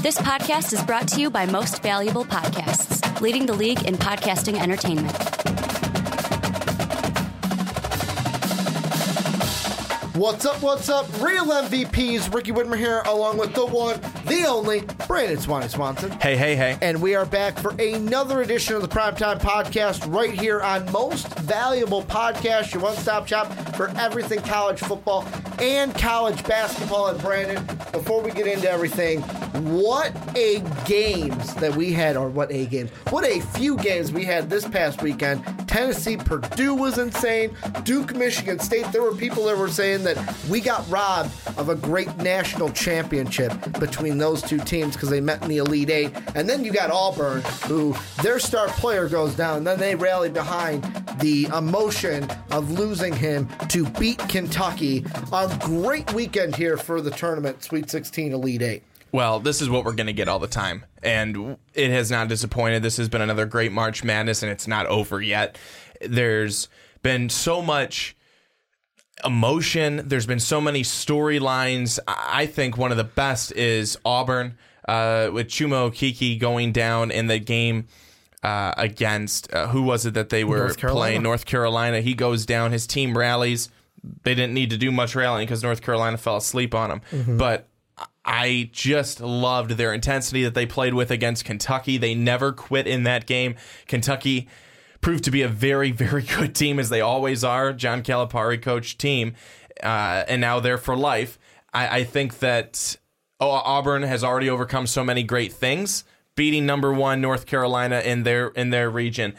This podcast is brought to you by Most Valuable Podcasts, leading the league in podcasting entertainment. What's up, what's up? Real MVPs, Ricky Widmer here, along with the one, the only, Brandon Swanee Swanson. Hey, hey, hey. And we are back for another edition of the Primetime Podcast right here on Most Valuable Podcast, your one stop shop for everything college football and college basketball. And Brandon, before we get into everything, what a games that we had, or what a games, what a few games we had this past weekend. Tennessee, Purdue was insane. Duke, Michigan State. There were people that were saying that we got robbed of a great national championship between those two teams because they met in the Elite Eight. And then you got Auburn, who their star player goes down. And then they rally behind the emotion of losing him to beat Kentucky. A great weekend here for the tournament, Sweet 16 Elite Eight. Well, this is what we're going to get all the time. And it has not disappointed. This has been another great March Madness, and it's not over yet. There's been so much emotion, there's been so many storylines. I think one of the best is Auburn uh, with Chuma Okeke going down in the game. Uh, against uh, who was it that they were North playing? North Carolina. He goes down. His team rallies. They didn't need to do much rallying because North Carolina fell asleep on him. Mm-hmm. But I just loved their intensity that they played with against Kentucky. They never quit in that game. Kentucky proved to be a very, very good team, as they always are. John Calipari coach team, uh, and now they're for life. I, I think that oh, Auburn has already overcome so many great things, beating number one North Carolina in their in their region,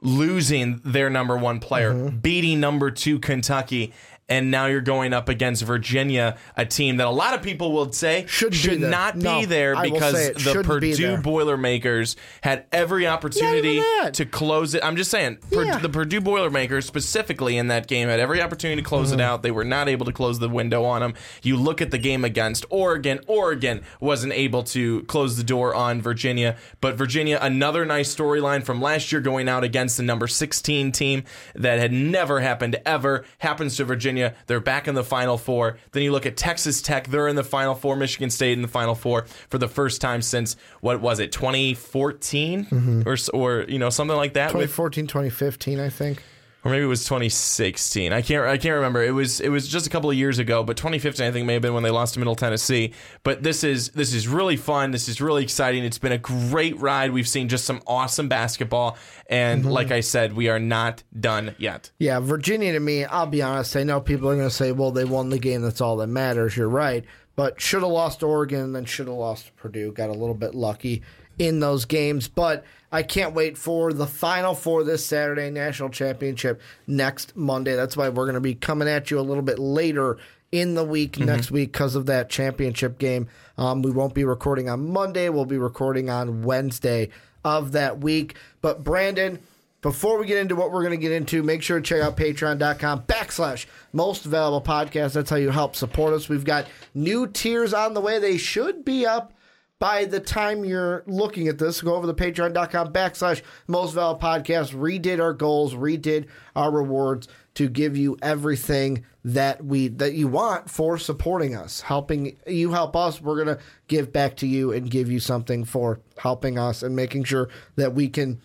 losing their number one player, Mm-hmm. beating number two Kentucky. And now you're going up against Virginia, a team that a lot of people would say Shouldn't be should there. not No, be there because the shouldn't be Purdue. Boilermakers had every opportunity to close it. I'm just saying, Yeah. the Purdue Boilermakers specifically in that game had every opportunity to close Mm-hmm. it out. They were not able to close the window on them. You look at the game against Oregon. Oregon wasn't able to close the door on Virginia, but Virginia, another nice storyline from last year, going out against the number 16 team that had never happened ever. Happens to Virginia. They're back in the Final Four. Then you look at Texas Tech. They're in the Final Four. Michigan State in the Final Four for the first time since what was it, 2014 Mm-hmm. or or you know something like that. 2014, 2015, I think. Or maybe it was 2016. I can't I can't remember. It was it was just a couple of years ago, but 2015 I think may have been when they lost to Middle Tennessee. But this is this is really fun. This is really exciting. It's been a great ride. We've seen just some awesome basketball, and Mm-hmm. like I said, we are not done yet. Yeah, Virginia to me, I'll be honest, I know people are going to say, well, they won the game. That's all that matters. You're right. But should have lost to Oregon then should have lost to Purdue. Got a little bit lucky in those games. But I can't wait for the final for this Saturday national championship next Monday. That's why we're going to be coming at you a little bit later in the week next week because of that championship game. Um, we won't be recording on Monday. We'll be recording on Wednesday of that week. But Brandon, before we get into what we're going to get into, make sure to check out patreon.com backslash most valuable podcast. That's how you help support us. We've got new tiers on the way. They should be up by the time you're looking at this. Go over to patreon.com backslash most valuable podcast. Redid our goals, redid our rewards to give you everything that we that you want for supporting us. Helping you help us, we're to give back to you and give you something for helping us and making sure that we can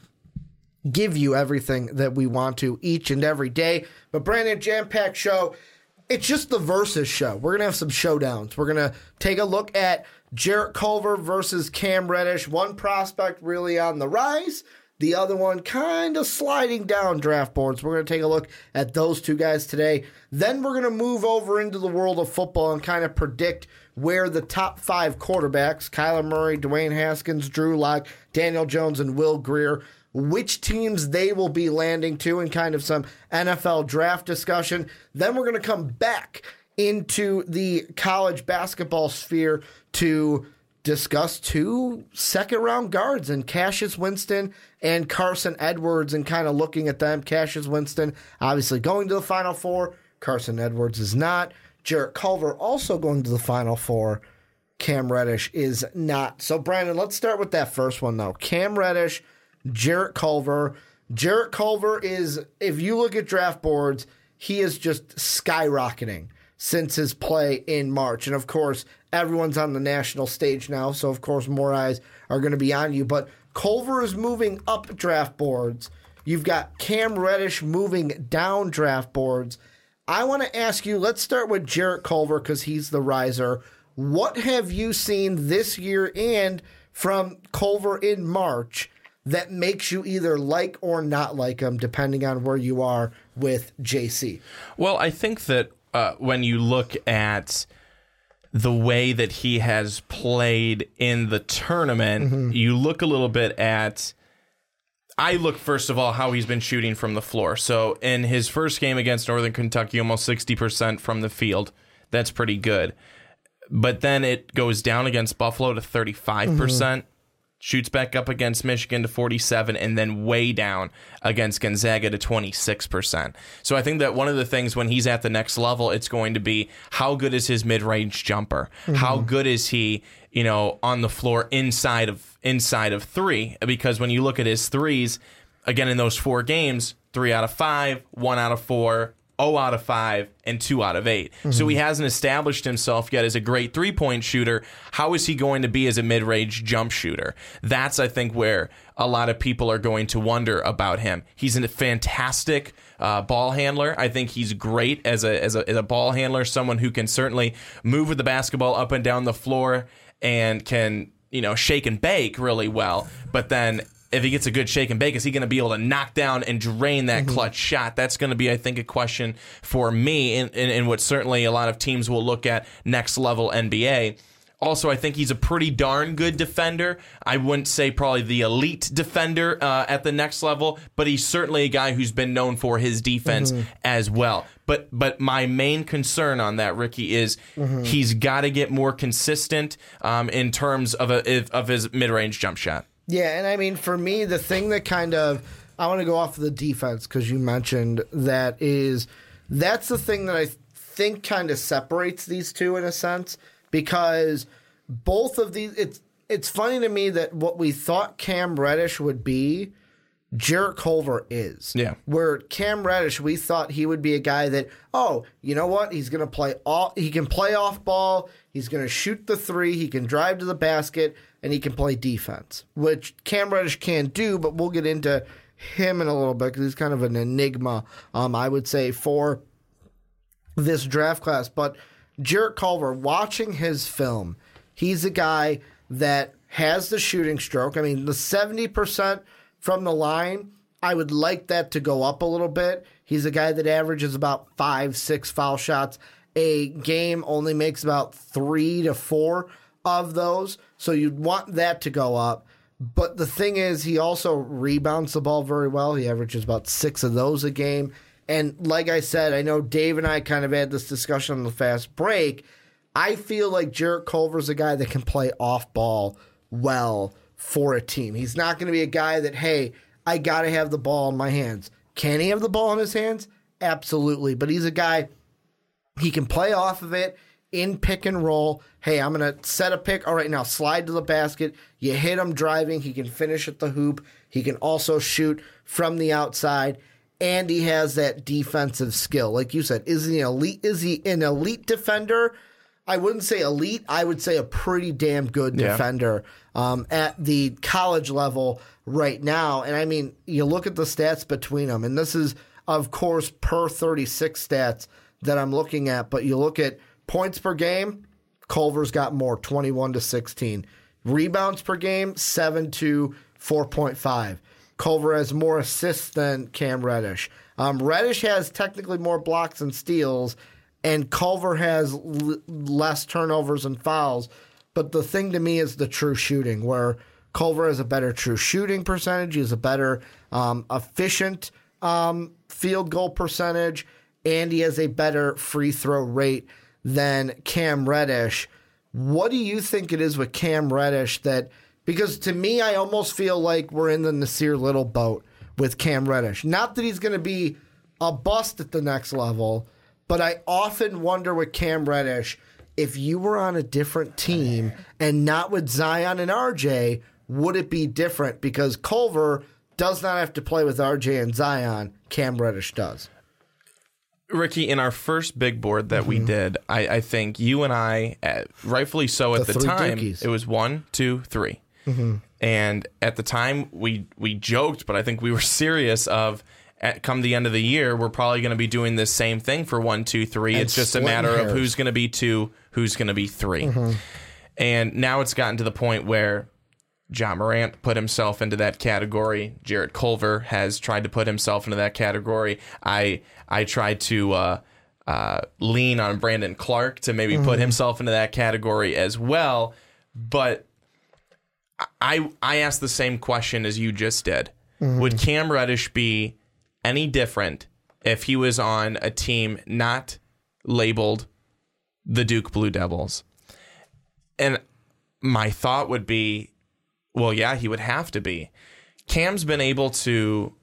give you everything that we want to each and every day. But Brandon Jam Pack Show, it's just the versus show. We're gonna have some showdowns. We're gonna take a look at Jarrett Culver versus Cam Reddish. One prospect really on the rise. The other one kind of sliding down draft boards. We're going to take a look at those two guys today. Then we're going to move over into the world of football and kind of predict where the top five quarterbacks Kyler Murray, Dwayne Haskins, Drew Lock, Daniel Jones, and Will Grier which teams they will be landing to and kind of some NFL draft discussion. Then we're going to come back into the college basketball sphere to discuss two second round guards and Cassius Winston and Carsen Edwards and kind of looking at them. Cassius Winston obviously going to the Final Four. Carsen Edwards is not. Jarrett Culver also going to the Final Four. Cam Reddish is not. So, Brandon, let's start with that first one, though. Cam Reddish, Jarrett Culver. Jarrett Culver is, if you look at draft boards, he is just skyrocketing. since his play in March. And of course, everyone's on the national stage now, so of course, more eyes are going to be on you. But Culver is moving up draft boards. You've got Cam Reddish moving down draft boards. I want to ask you, let's start with Jarrett Culver because he's the riser. What have you seen this year and from Culver in March that makes you either like or not like him, depending on where you are with JC? Well, I think that uh, when you look at the way that he has played in the tournament, mm-hmm. you look a little bit at. I look first of all how he's been shooting from the floor. So in his first game against Northern Kentucky, almost sixty percent from the field. That's pretty good. But then it goes down against Buffalo to thirty five percent shoots back up against Michigan to 47 and then way down against Gonzaga to 26%. So I think that one of the things when he's at the next level it's going to be how good is his mid-range jumper? Mm-hmm. How good is he, you know, on the floor inside of inside of 3 because when you look at his threes again in those four games, 3 out of 5, 1 out of 4, 0 out of 5 and 2 out of 8. Mm-hmm. So he hasn't established himself yet as a great three point shooter. How is he going to be as a mid range jump shooter? That's, I think, where a lot of people are going to wonder about him. He's a fantastic uh, ball handler. I think he's great as a, as, a, as a ball handler, someone who can certainly move with the basketball up and down the floor and can, you know, shake and bake really well. But then if he gets a good shake and bake, is he going to be able to knock down and drain that mm-hmm. clutch shot? That's going to be, I think, a question for me, and what certainly a lot of teams will look at next level NBA. Also, I think he's a pretty darn good defender. I wouldn't say probably the elite defender uh, at the next level, but he's certainly a guy who's been known for his defense mm-hmm. as well. But but my main concern on that, Ricky, is mm-hmm. he's got to get more consistent um, in terms of a, of his mid range jump shot. Yeah, and I mean, for me, the thing that kind of I want to go off of the defense because you mentioned that is that's the thing that I think kind of separates these two in a sense because both of these it's it's funny to me that what we thought Cam Reddish would be, Jarrett Culver is. Yeah. Where Cam Reddish, we thought he would be a guy that, oh, you know what? He's going to play all. He can play off ball. He's going to shoot the three. He can drive to the basket and he can play defense, which Cam Reddish can do, but we'll get into him in a little bit because he's kind of an enigma, um, I would say, for this draft class. But Jarrett Culver, watching his film, he's a guy that has the shooting stroke. I mean, the 70% from the line, I would like that to go up a little bit. He's a guy that averages about five, six foul shots a game, only makes about three to four of those. So you'd want that to go up. But the thing is, he also rebounds the ball very well. He averages about six of those a game. And like I said, I know Dave and I kind of had this discussion on the fast break. I feel like Jarrett Culver's a guy that can play off ball well for a team. He's not going to be a guy that, hey, I got to have the ball in my hands. Can he have the ball in his hands? Absolutely. But he's a guy, he can play off of it in pick and roll. Hey, I'm going to set a pick. All right, now slide to the basket. You hit him driving. He can finish at the hoop. He can also shoot from the outside. And he has that defensive skill. Like you said, is he an elite? Is he an elite defender? I wouldn't say elite. I would say a pretty damn good yeah. defender um, at the college level right now. And I mean, you look at the stats between them, and this is, of course, per 36 stats that I'm looking at, but you look at Points per game, Culver's got more, 21 to 16. Rebounds per game, 7 to 4.5. Culver has more assists than Cam Reddish. Um, Reddish has technically more blocks and steals, and Culver has l- less turnovers and fouls. But the thing to me is the true shooting, where Culver has a better true shooting percentage. He has a better um, efficient um, field goal percentage, and he has a better free throw rate than Cam Reddish. What do you think it is with Cam Reddish that because to me I almost feel like we're in the Nasir Little boat with Cam Reddish. Not that he's going to be a bust at the next level, but I often wonder with Cam Reddish if you were on a different team and not with Zion and RJ, would it be different? Because Culver does not have to play with RJ and Zion, Cam Reddish does. Ricky, in our first big board that we mm-hmm. did, I, I think you and I, uh, rightfully so at The the, time, Dookies. it was one, two, three. Mm-hmm. And at the time, we we joked, but I think we were serious. Of at, come the end of the year, we're probably going to be doing this same thing for one, two, three. And it's just a matter of who's going to be two, who's going to be 3 mm-hmm. And now it's gotten to the point where Ja Morant put himself into that category. Jarrett Culver has tried to put himself into that category. I I tried to uh, uh, lean on Brandon Clarke to maybe put himself into that category as well. But I I asked the same question as you just did. Would Cam Reddish be any different if he was on a team not labeled the Duke Blue Devils? And my thought would be, well, yeah, he would have to be. Cam's been able to,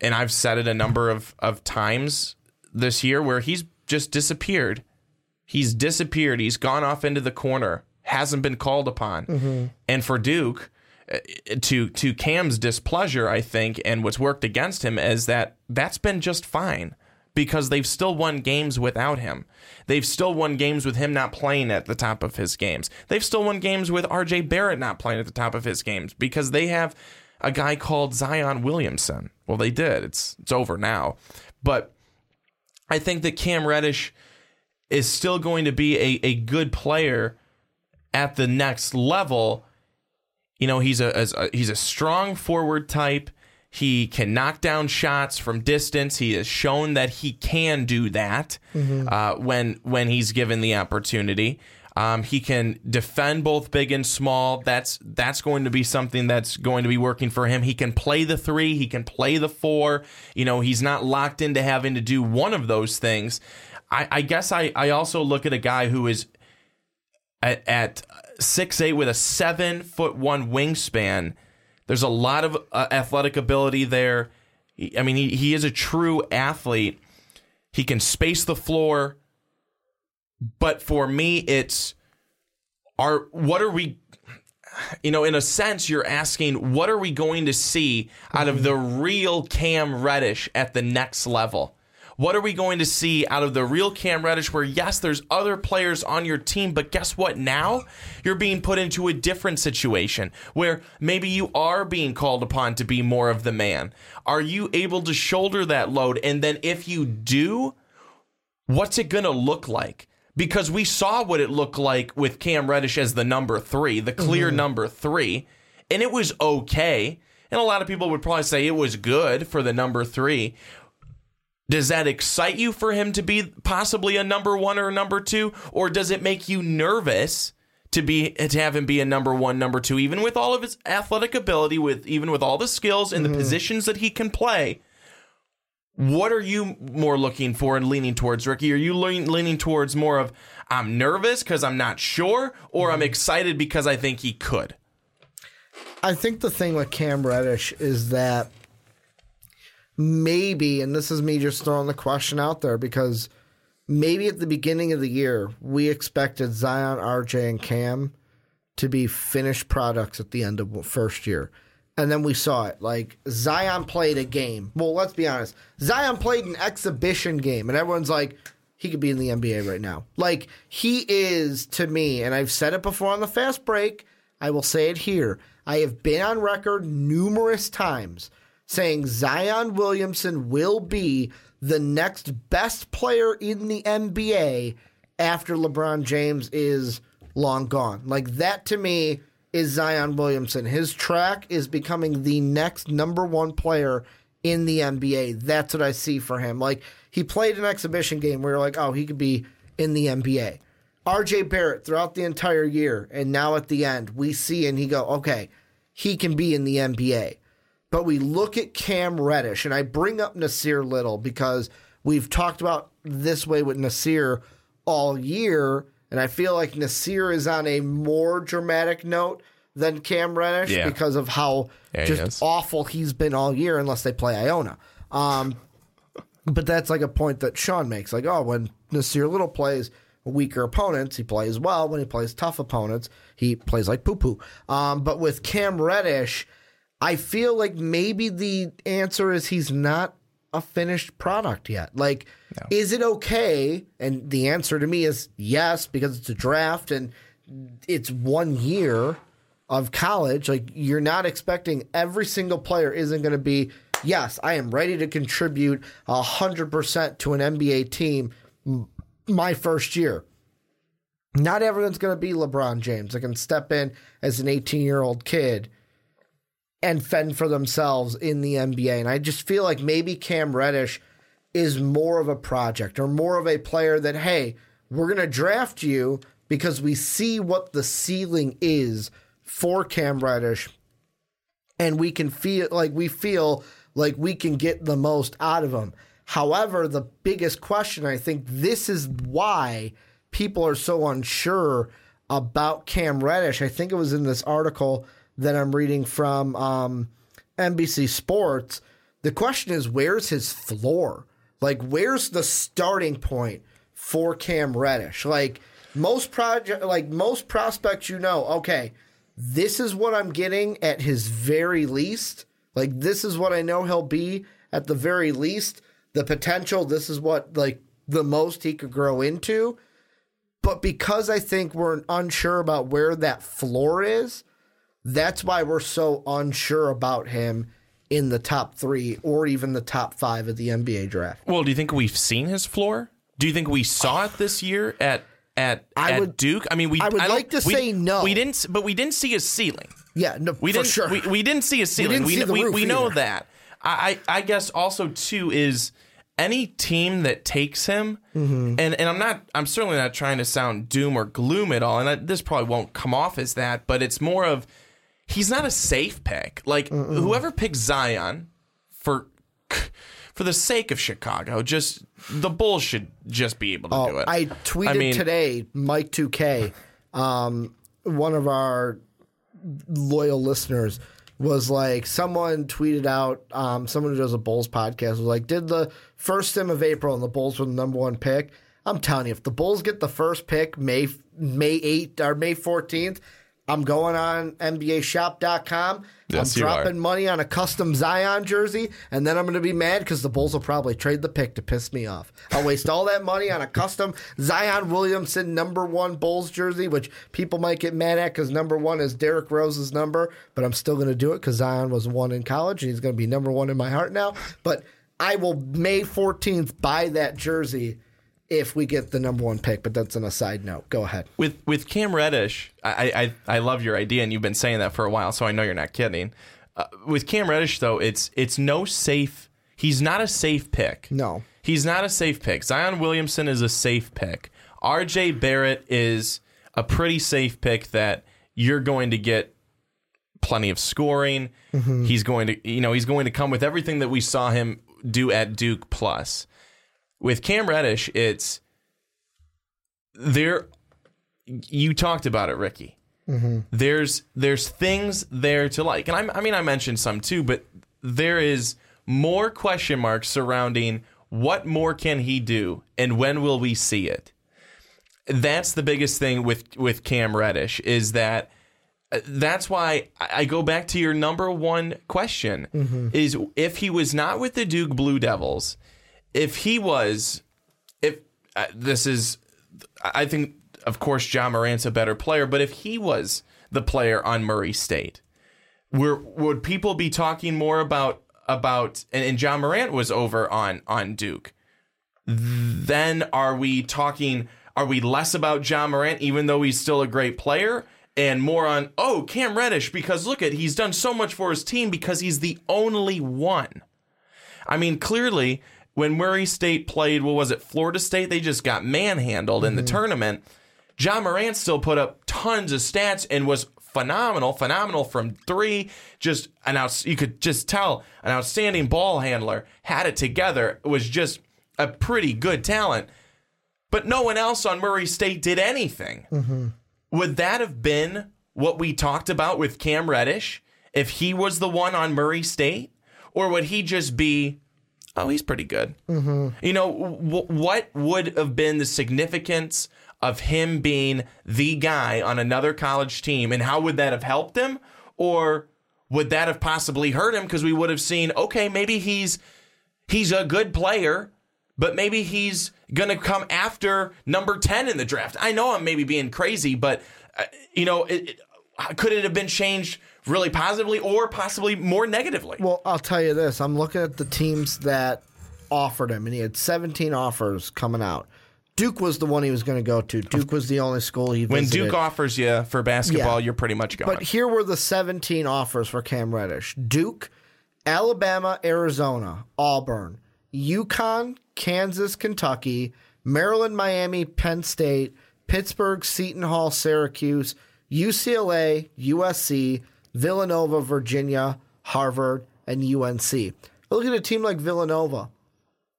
and I've said it a number of, of times this year where he's just disappeared. He's disappeared. He's gone off into the corner, hasn't been called upon. And for Duke, uh, to to Cam's displeasure, I think, and what's worked against him is that that's been just fine because they've still won games without him. They've still won games with him not playing at the top of his games. They've still won games with RJ Barrett not playing at the top of his games because they have a guy called Zion Williamson. Well, they did. It's it's over now. But I think that Cam Reddish is still going to be a, a good player at the next level. You know, he's a, a he's a strong forward type. He can knock down shots from distance. He has shown that he can do that uh, when when he's given the opportunity. Um, he can defend both big and small. That's that's going to be something that's going to be working for him. He can play the three. He can play the four. You know, he's not locked into having to do one of those things. I, I guess I, I also look at a guy who is at, at six eight with a seven foot one wingspan. There's a lot of uh, athletic ability there. He- I mean, he, he is a true athlete. He can space the floor, but for me, it's are what are we? You know, in a sense, you're asking what are we going to see out of the real Cam Reddish at the next level? What are we going to see out of the real Cam Reddish where, yes, there's other players on your team, but guess what? Now you're being put into a different situation where maybe you are being called upon to be more of the man. Are you able to shoulder that load? And then if you do, what's it going to look like? Because we saw what it looked like with Cam Reddish as the number three, the clear mm-hmm. number three, and it was okay. And a lot of people would probably say it was good for the number three. Does that excite you for him to be possibly a number one or a number two, or does it make you nervous to be to have him be a number one, number two, even with all of his athletic ability, with even with all the skills and the mm-hmm. positions that he can play? What are you more looking for and leaning towards, Ricky? Are you lean, leaning towards more of I'm nervous because I'm not sure, or I'm mm-hmm. excited because I think he could? I think the thing with Cam Reddish is that maybe, and this is me just throwing the question out there because maybe at the beginning of the year we expected Zion, RJ, and Cam to be finished products at the end of first year. And then we saw it. Like Zion played a game. Well, let's be honest. Zion played an exhibition game, and everyone's like, he could be in the NBA right now. Like he is to me, and I've said it before on the fast break. I will say it here. I have been on record numerous times saying Zion Williamson will be the next best player in the NBA after LeBron James is long gone. Like that to me is Zion Williamson. His track is becoming the next number one player in the NBA. That's what I see for him. Like he played an exhibition game where you're like, oh, he could be in the NBA. RJ Barrett throughout the entire year, and now at the end, we see and he go, okay, he can be in the NBA. But we look at Cam Reddish, and I bring up Nasir Little because we've talked about this way with Nasir all year, and I feel like Nasir is on a more dramatic note than Cam Reddish Yeah. because of how Yeah, he just awful he's been all year, unless they play Iona. Um, but that's like a point that Sean makes. Like, oh, when Nasir Little plays weaker opponents, he plays well. When he plays tough opponents, he plays like poo poo. Um, but with Cam Reddish, I feel like maybe the answer is he's not a finished product yet. Like, is it okay? And the answer to me is yes, because it's a draft and it's one year of college. Like, you're not expecting every single player isn't going to be, yes, I am ready to contribute 100% to an NBA team my first year. Not everyone's going to be LeBron James. I can step in as an 18 year old kid and fend for themselves in the NBA. And I just feel like maybe Cam Reddish is more of a project or more of a player that, hey, we're going to draft you because we see what the ceiling is for Cam Reddish. And we can feel like we feel like we can get the most out of him. However, the biggest question, I think this is why people are so unsure about Cam Reddish. I think it was in this article that I'm reading from um, NBC Sports. The question is, where's his floor? Like, where's the starting point for Cam Reddish? Like most project, like most prospects, you know, okay, this is what I'm getting at his very least. Like this is what I know he'll be at the very least. The potential, this is what like the most he could grow into. But because I think we're unsure about where that floor is, that's why we're so unsure about him in the top three or even the top five of the NBA draft. Well, do you think we've seen his floor? Do you think we saw it this year at at, I at would- Duke? I mean, we I would don't- like to we- say no. We didn't, but we didn't see his ceiling. Yeah, no, We for didn't. sure. We, we didn't see his ceiling. We we, we know that. I, I I guess also too is any team that takes him, Mm-hmm. and and I'm not. I'm certainly not trying to sound doom or gloom at all, and I, this probably won't come off as that, but it's more of he's not a safe pick. Like whoever picks Zion for. For the sake of Chicago, just the Bulls should just be able to do it. Oh, I tweeted mean- today, Mike 2K, um, one of our loyal listeners was like, someone tweeted out, um, someone who does a Bulls podcast was like, did the first sim of April and the Bulls were the number one pick? I'm telling you, if the Bulls get the first pick May May 8th or May 14th, I'm going on NBAShop.com. Yes, I'm dropping money on a custom Zion jersey, and then I'm going to be mad because the Bulls will probably trade the pick to piss me off. I'll waste all that money on a custom Zion Williamson number one Bulls jersey, which people might get mad at because number one is Derrick Rose's number, but I'm still going to do it because Zion was one in college and he's going to be number one in my heart now. But I will May 14th buy that jersey if we get the number one pick. But that's on a side note. Go ahead. with with Cam Reddish, I, I I love your idea, and you've been saying that for a while, so I know you're not kidding. Uh, with Cam Reddish, though, it's it's no safe. He's not a safe pick. No. he's not a safe pick. Zion Williamson is a safe pick. R.J. Barrett is a pretty safe pick that you're going to get plenty of scoring. He's going to you know he's going to come with everything that we saw him do at Duke plus. With Cam Reddish, it's there you talked about it, Ricky. There's there's things there to like, and I, I mean I mentioned some too, but there is more question marks surrounding what more can he do and when will we see it. That's the biggest thing with with Cam Reddish is that uh, that's why I I go back to your number one question is if he was not with the Duke Blue Devils, if he was, if uh, this is, I think of course Ja Morant's a better player, but if he was the player on Murray State, were would people be talking more about about and, and Ja Morant was over on on Duke? Then are we talking? Are we less about Ja Morant, even though he's still a great player, and more on oh Cam Reddish because look at he's done so much for his team because he's the only one. I mean, clearly, when Murray State played, what was it, Florida State? They just got manhandled in the mm-hmm. tournament. Ja Morant still put up tons of stats and was phenomenal, phenomenal from three. Just an out, you could just tell an outstanding ball handler had it together. It was just a pretty good talent. But no one else on Murray State did anything. Mm-hmm. Would that have been what we talked about with Cam Reddish if he was the one on Murray State? Or would he just be, oh, he's pretty good? You know, w- what would have been the significance of him being the guy on another college team? And how would that have helped him? Or would that have possibly hurt him because we would have seen, okay, maybe he's He's a good player, but maybe he's going to come after number 10 in the draft. I know I'm maybe being crazy, but, uh, you know, it, it, could it have been changed really positively or possibly more negatively? Well, I'll tell you this. I'm looking at the teams that offered him, and he had 17 offers coming out. Duke was the one he was going to go to. Duke was the only school he when visited. Duke offers you for basketball, Yeah. you're pretty much going. But here were the 17 offers for Cam Reddish Duke, Alabama, Arizona, Auburn, UConn, Kansas, Kentucky, Maryland, Miami, Penn State, Pittsburgh, Seton Hall, Syracuse, UCLA, USC, Villanova, Virginia, Harvard, and UNC. Look at a team like Villanova.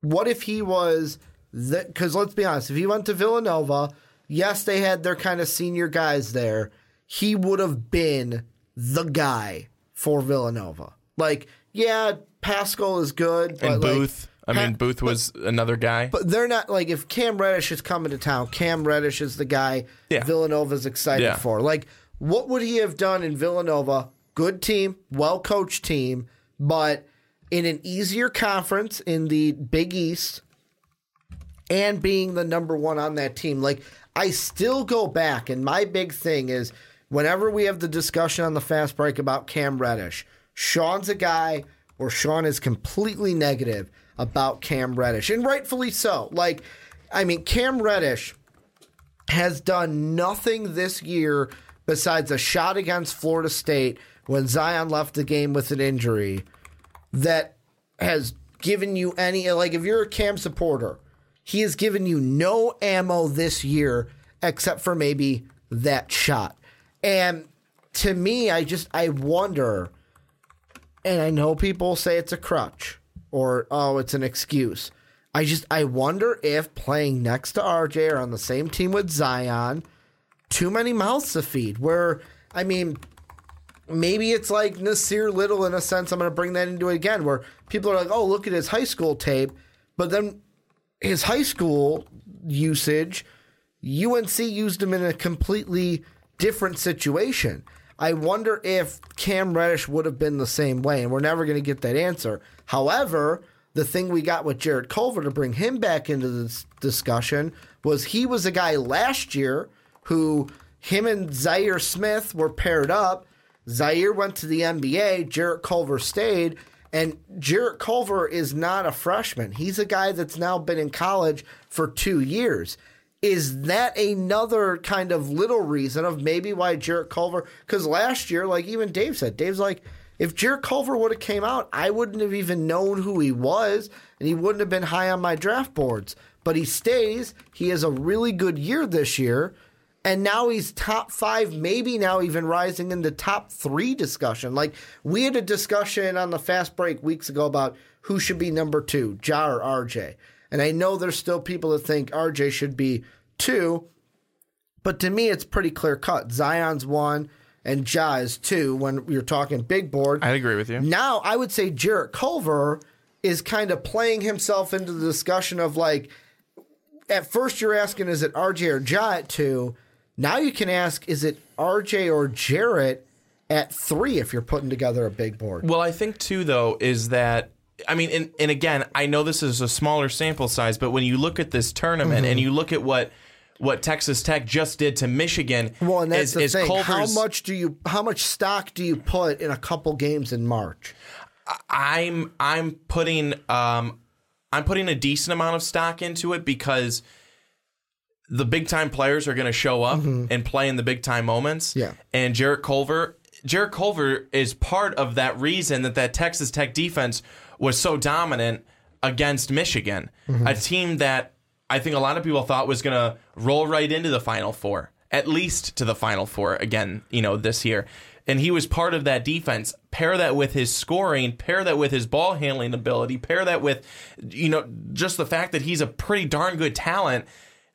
What if he was that? Because let's be honest, if he went to Villanova, yes, they had their kind of senior guys there. He would have been the guy for Villanova. Like, yeah, Paschall is good, but and like, Booth, I mean, Booth was another guy. but they're not like if Cam Reddish is coming to town, Cam Reddish is the guy Yeah. Villanova's excited Yeah. for. Like, what would he have done in Villanova? Good team, well coached team, but in an easier conference in the Big East and being the number one on that team. Like, I still go back, and my big thing is whenever we have the discussion on the fast break about Cam Reddish, Sean's a guy where Sean is completely negative about Cam Reddish, and rightfully so. Like, I mean, Cam Reddish has done nothing this year besides a shot against Florida State when Zion left the game with an injury that has given you any like if you're a Cam supporter, he has given you no ammo this year except for maybe that shot. And to me, I just I wonder and I know people say it's a crutch or oh, it's an excuse. I just I wonder if playing next to RJ or on the same team with Zion, too many mouths to feed. Where I mean, maybe it's like Nasir Little in a sense. I'm going to bring that into it again, where people are like, "Oh, look at his high school tape," but then his high school usage, UNC used him in a completely different situation. I wonder if Cam Reddish would have been the same way, and we're never going to get that answer. However, the thing we got with Jarrett Culver to bring him back into this discussion was he was a guy last year who him and Zhaire Smith were paired up. Zhaire went to the NBA, Jarrett Culver stayed, and Jarrett Culver is not a freshman. He's a guy that's now been in college for two years. Is that another kind of little reason of maybe why Jarrett Culver? Because last year, like even Dave said, Dave's like, if Jarrett Culver would have came out, I wouldn't have even known who he was, and he wouldn't have been high on my draft boards. But he stays. He has a really good year this year and now he's top five, maybe now even rising in the top three discussion. Like we had a discussion on the fast break weeks ago about who should be number two, Ja or RJ. And I know there's still people that think RJ should be two, but to me it's pretty clear cut. Zion's one and Ja is two when you're talking big board. I agree with you. Now I would say Jarrett Culver is kind of playing himself into the discussion of like at first you're asking is it RJ or Ja at two? Now you can ask is it RJ or Jarrett at three if you're putting together a big board. Well, I think too, though, is that I mean, and, and again, I know this is a smaller sample size, but when you look at this tournament Mm-hmm. and you look at what what Texas Tech just did to Michigan, Well, and that's is, the is thing. How much do you how much stock do you put in a couple games in March? I'm I'm putting um I'm putting a decent amount of stock into it because the big time players are going to show up and play in the big time moments. Mm-hmm. Yeah. And Jarrett Culver, Jarrett Culver is part of that reason that that Texas Tech defense was so dominant against Michigan, Mm-hmm. a team that I think a lot of people thought was going to roll right into the Final Four, at least to the Final Four again, you know, this year. And he was part of that defense. Pair that with his scoring, pair that with his ball handling ability, pair that with, you know, just the fact that he's a pretty darn good talent.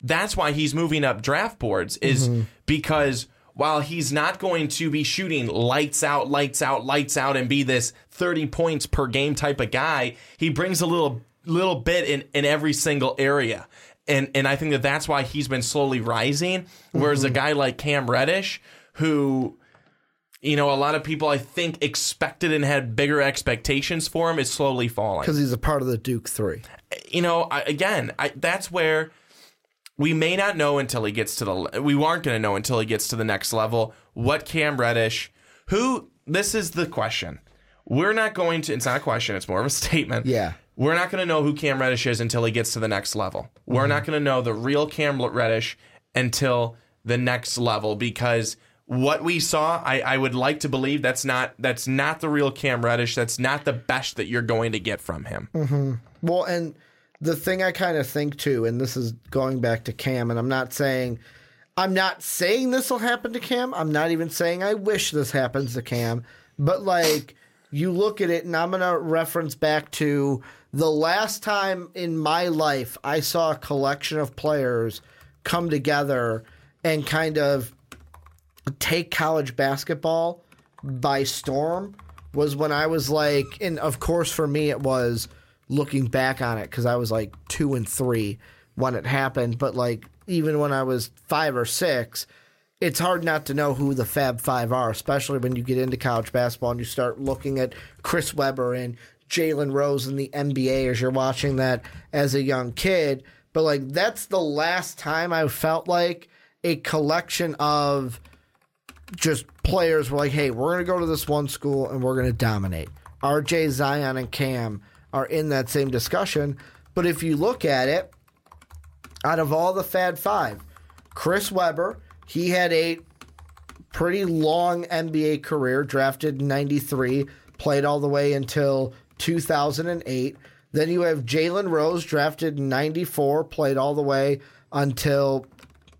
That's why he's moving up draft boards, is mm-hmm. because while he's not going to be shooting lights out, lights out, lights out, and be this 30 points per game type of guy, he brings a little little bit in, in every single area. And and I think that that's why he's been slowly rising. Whereas a mm-hmm. guy like Cam Reddish, who you know, a lot of people I think expected and had bigger expectations for him is slowly falling. Because he's a part of the Duke Three. You know, I, again, I, that's where we may not know until he gets to the. We aren't going to know until he gets to the next level what Cam Reddish, who this is the question. We're not going to. It's not a question. It's more of a statement. Yeah. We're not going to know who Cam Reddish is until he gets to the next level. We're mm-hmm. not going to know the real Cam Reddish until the next level because what we saw, I, I would like to believe that's not that's not the real Cam Reddish. That's not the best that you're going to get from him. Mm-hmm. Well, and the thing I kind of think too, and this is going back to Cam, and I'm not saying I'm not saying this will happen to Cam. I'm not even saying I wish this happens to Cam, but like you look at it, and I'm gonna reference back to the last time in my life I saw a collection of players come together and kind of take college basketball by storm was when I was like, and of course for me it was looking back on it because I was like two and three when it happened, but like even when I was five or six, it's hard not to know who the Fab Five are, especially when you get into college basketball and you start looking at Chris Webber and Jalen Rose in the NBA as you're watching that as a young kid. But like that's the last time I felt like a collection of just players were like, hey, we're to go to this one school and we're to dominate. RJ, Zion, and Cam are in that same discussion. But if you look at it, out of all the Fab Five, Chris Webber, he had a pretty long NBA career, drafted in 93, played all the way until 2008. Then you have Jalen Rose, drafted in 94, played all the way until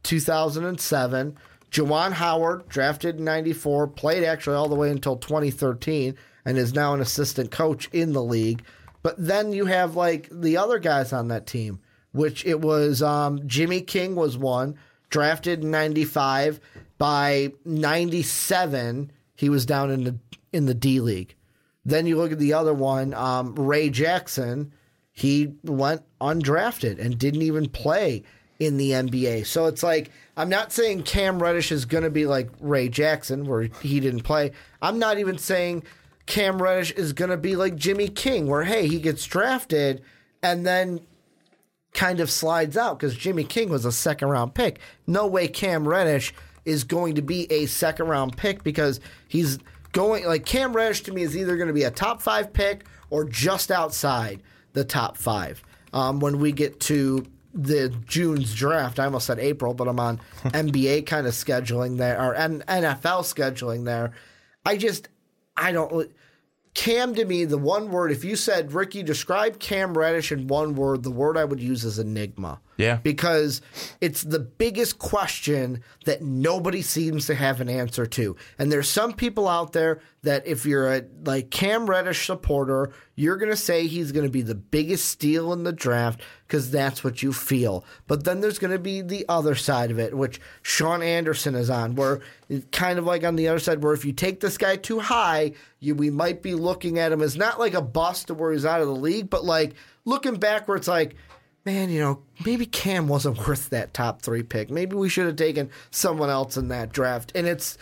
2007. Juwan Howard, drafted in 94, played actually all the way until 2013 and is now an assistant coach in the league. But then you have like the other guys on that team, which it was um, Jimmy King was one, drafted in 95. By 97, he was down in the in the D League. Then you look at the other one, um, Ray Jackson. He went undrafted and didn't even play in the NBA. So it's like I'm not saying Cam Reddish is going to be like Ray Jackson, where he didn't play. I'm not even saying Cam Reddish is going to be like Jimmy King, where hey, he gets drafted and then kind of slides out because Jimmy King was a second round pick. No way Cam Reddish is going to be a second round pick because he's going like Cam Reddish to me is either going to be a top five pick or just outside the top five. Um, when we get to the June's draft, I almost said April, but I'm on NBA kind of scheduling there or N- NFL scheduling there. I just I don't. Cam to me, the one word, if you said, Ricky, describe Cam Reddish in one word, the word I would use is enigma. Yeah. Because it's the biggest question that nobody seems to have an answer to. And there's some people out there that if you're a like Cam Reddish supporter, you're going to say he's going to be the biggest steal in the draft because that's what you feel. But then there's going to be the other side of it, which Sean Anderson is on, where it's kind of like on the other side, where if you take this guy too high, you, we might be looking at him as not like a bust to where he's out of the league, but like looking back where it's like, man, you know, maybe Cam wasn't worth that top three pick. Maybe we should have taken someone else in that draft. And it's,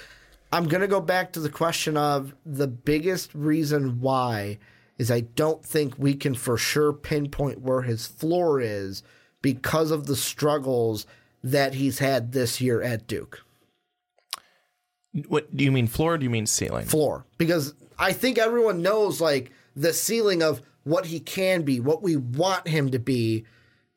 I'm going to go back to the question of the biggest reason why is I don't think we can for sure pinpoint where his floor is because of the struggles that he's had this year at Duke. What do you mean floor? Or do you mean ceiling? Floor. Because I think everyone knows like the ceiling of what he can be, what we want him to be.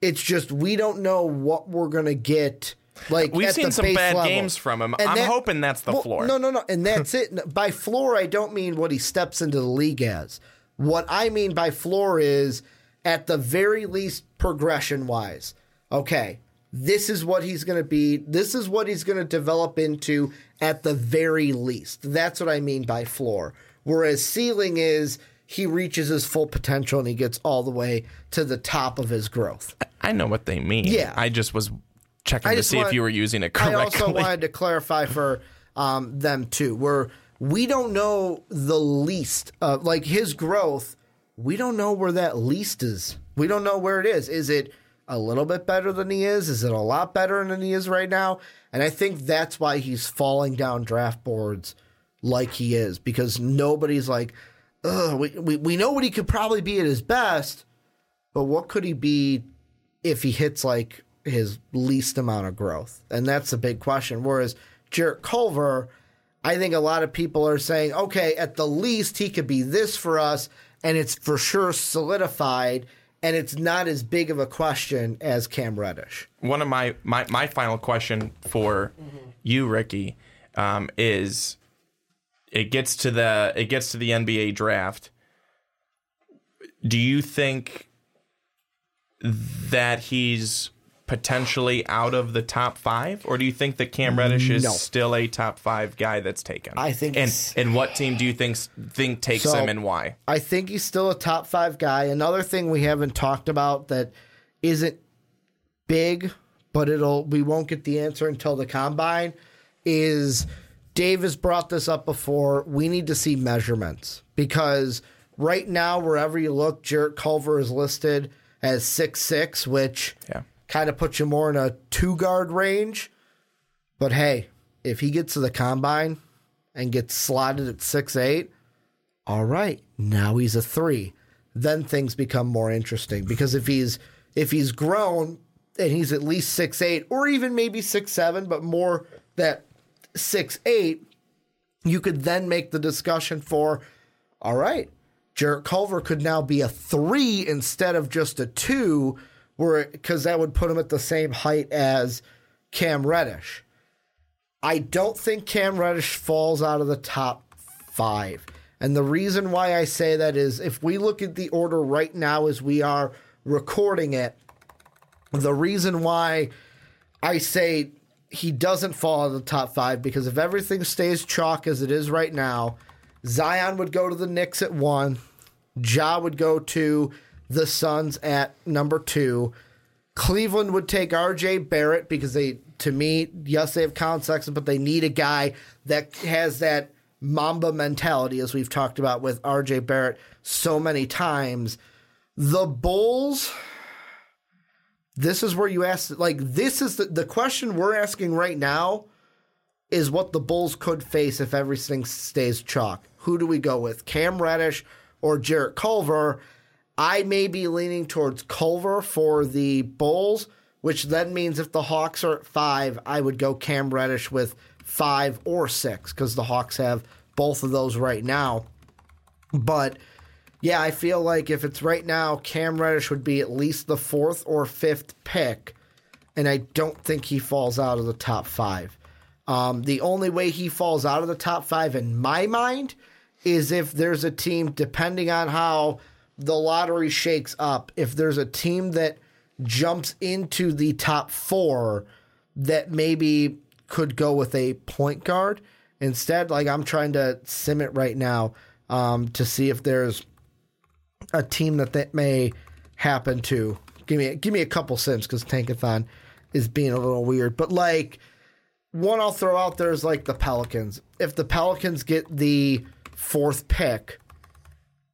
It's just we don't know what we're going to get. Like We've seen the some base bad level. games from him. And I'm that- hoping that's the well, floor. No, no, no. And that's it. By floor, I don't mean what he steps into the league as. What I mean by floor is, at the very least, progression wise. Okay, this is what he's going to be. This is what he's going to develop into at the very least. That's what I mean by floor. Whereas ceiling is he reaches his full potential and he gets all the way to the top of his growth. I know what they mean. Yeah. I just was checking I to see if you were using it I also wanted to clarify for um, them too, where we don't know the least of like his growth. We don't know where that least is. We don't know where it is. Is it a little bit better than he is? Is it a lot better than he is right now? And I think that's why he's falling down draft boards like he is because nobody's like, Ugh, we, we, we know what he could probably be at his best, but what could he be if he hits like his least amount of growth? And that's the big question. Whereas Jarrett Culver, I think a lot of people are saying, okay, at the least he could be this for us, and it's for sure solidified, and it's not as big of a question as Cam Reddish. One of my my, my final question for you, Ricky, um, is it gets to the it gets to the NBA draft. Do you think that he's potentially out of the top five, or do you think that Cam Reddish is No. still a top five guy that's taken? I think and and what team do you think think takes So- him and why? I think he's still a top five guy. Another thing we haven't talked about that isn't big, but it'll we won't get the answer until the combine is Dave has brought this up before. We need to see measurements because right now, wherever you look, Jarrett Culver is listed as six six, which Yeah. kind of puts you more in a two guard range. But hey, if he gets to the combine and gets slotted at six eight, all right, now he's a three. Then things become more interesting because if he's if he's grown and he's at least six eight or even maybe six seven, but more that six eight, you could then make the discussion for, all right, Jarrett Culver could now be a three instead of just a two, where because that would put him at the same height as Cam Reddish. I don't think Cam Reddish falls out of the top five. And the reason why I say that is if we look at the order right now as we are recording it, the reason why I say he doesn't fall out of the top five because if everything stays chalk as it is right now, Zion would go to the Knicks at one, Ja would go to the Suns at number two. Cleveland would take RJ Barrett because they, to me, yes, they have Collin Sexton, but they need a guy that has that Mamba mentality, as we've talked about with RJ Barrett so many times. The Bulls, this is where you ask, like, this is the, the question we're asking right now is what the Bulls could face if everything stays chalk. Who do we go with, Cam Reddish or Jarrett Culver? I may be leaning towards Culver for the Bulls, which then means if the Hawks are at five, I would go Cam Reddish with five or six because the Hawks have both of those right now. But yeah, I feel like if it's right now, Cam Reddish would be at least the fourth or fifth pick, and I don't think he falls out of the top five. Um, the only way he falls out of the top five in my mind is if there's a team, depending on how the lottery shakes up, if there's a team that jumps into the top four that maybe could go with a point guard instead. Like I'm trying to sim it right now um, to see if there's a team that that may happen to. Give me give me a couple sims because Tankathon is being a little weird. But like one I'll throw out there is like the Pelicans. If the Pelicans get the fourth pick,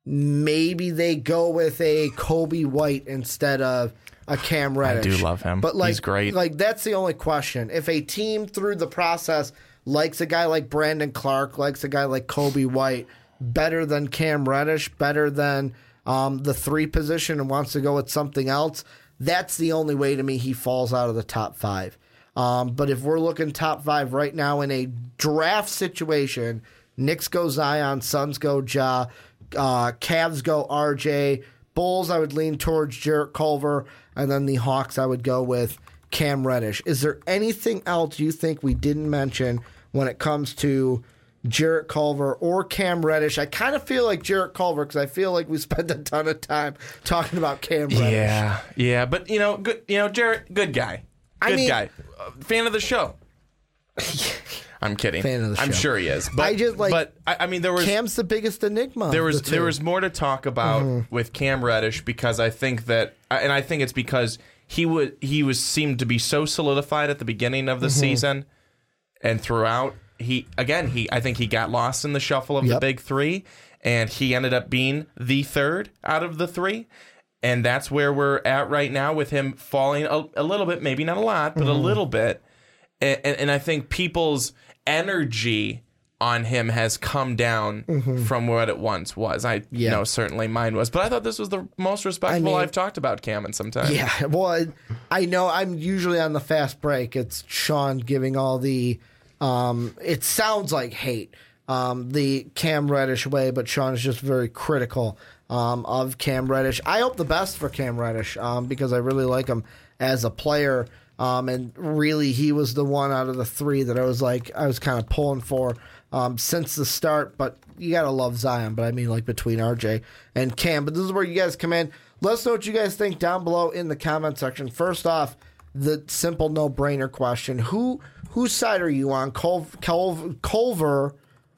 maybe they go with a Coby White instead of a Cam Reddish. I do love him. But like, He's great. Like that's the only question. If a team through the process likes a guy like Brandon Clarke, likes a guy like Coby White better than Cam Reddish, better than um, the three position, and wants to go with something else, that's the only way to me he falls out of the top five. Um, but if we're looking top five right now in a draft situation, Knicks go Zion, Suns go Ja, uh, Cavs go RJ, Bulls I would lean towards Jarrett Culver, and then the Hawks I would go with Cam Reddish. Is there anything else you think we didn't mention when it comes to Jarrett Culver or Cam Reddish? I kind of feel like Jarrett Culver because I feel like we spent a ton of time talking about Cam Reddish. Yeah, yeah, but you know, good. You know, Jarrett, good guy, I good mean- guy, uh, fan of the show. I'm kidding. Fan of the I'm sure he is. But I just, like- but I, I mean, there was Cam's the biggest enigma. there was the there was more to talk about Mm-hmm. with Cam Reddish because I think that and I think it's because he would he was seemed to be so solidified at the beginning of the Mm-hmm. season and throughout he again he I think he got lost in the shuffle of the big 3 and he ended up being the third out of the 3 and that's where we're at right now with him falling a, a little bit maybe not a lot but Mm-hmm. a little bit and, and, and I think people's energy on him has come down from what it once was. I Mm-hmm. Yeah. know certainly mine was, but I thought this was the most respectful mean- I've talked about Cam in some time. Yeah, well, I, I know I'm usually on the fast break. It's Sean giving all the, um, it sounds like hate, um, the Cam Reddish way, but Sean is just very critical um, of Cam Reddish. I hope the best for Cam Reddish um, because I really like him as a player. Um, and really, he was the one out of the three that I was like, I was kind of pulling for um, since the start. But you gotta love Zion. But I mean, like between RJ and Cam. But this is where you guys come in. Let us know what you guys think down below in the comment section. First off, the simple no-brainer question: Who whose side are you on, Cul- Cul- Culver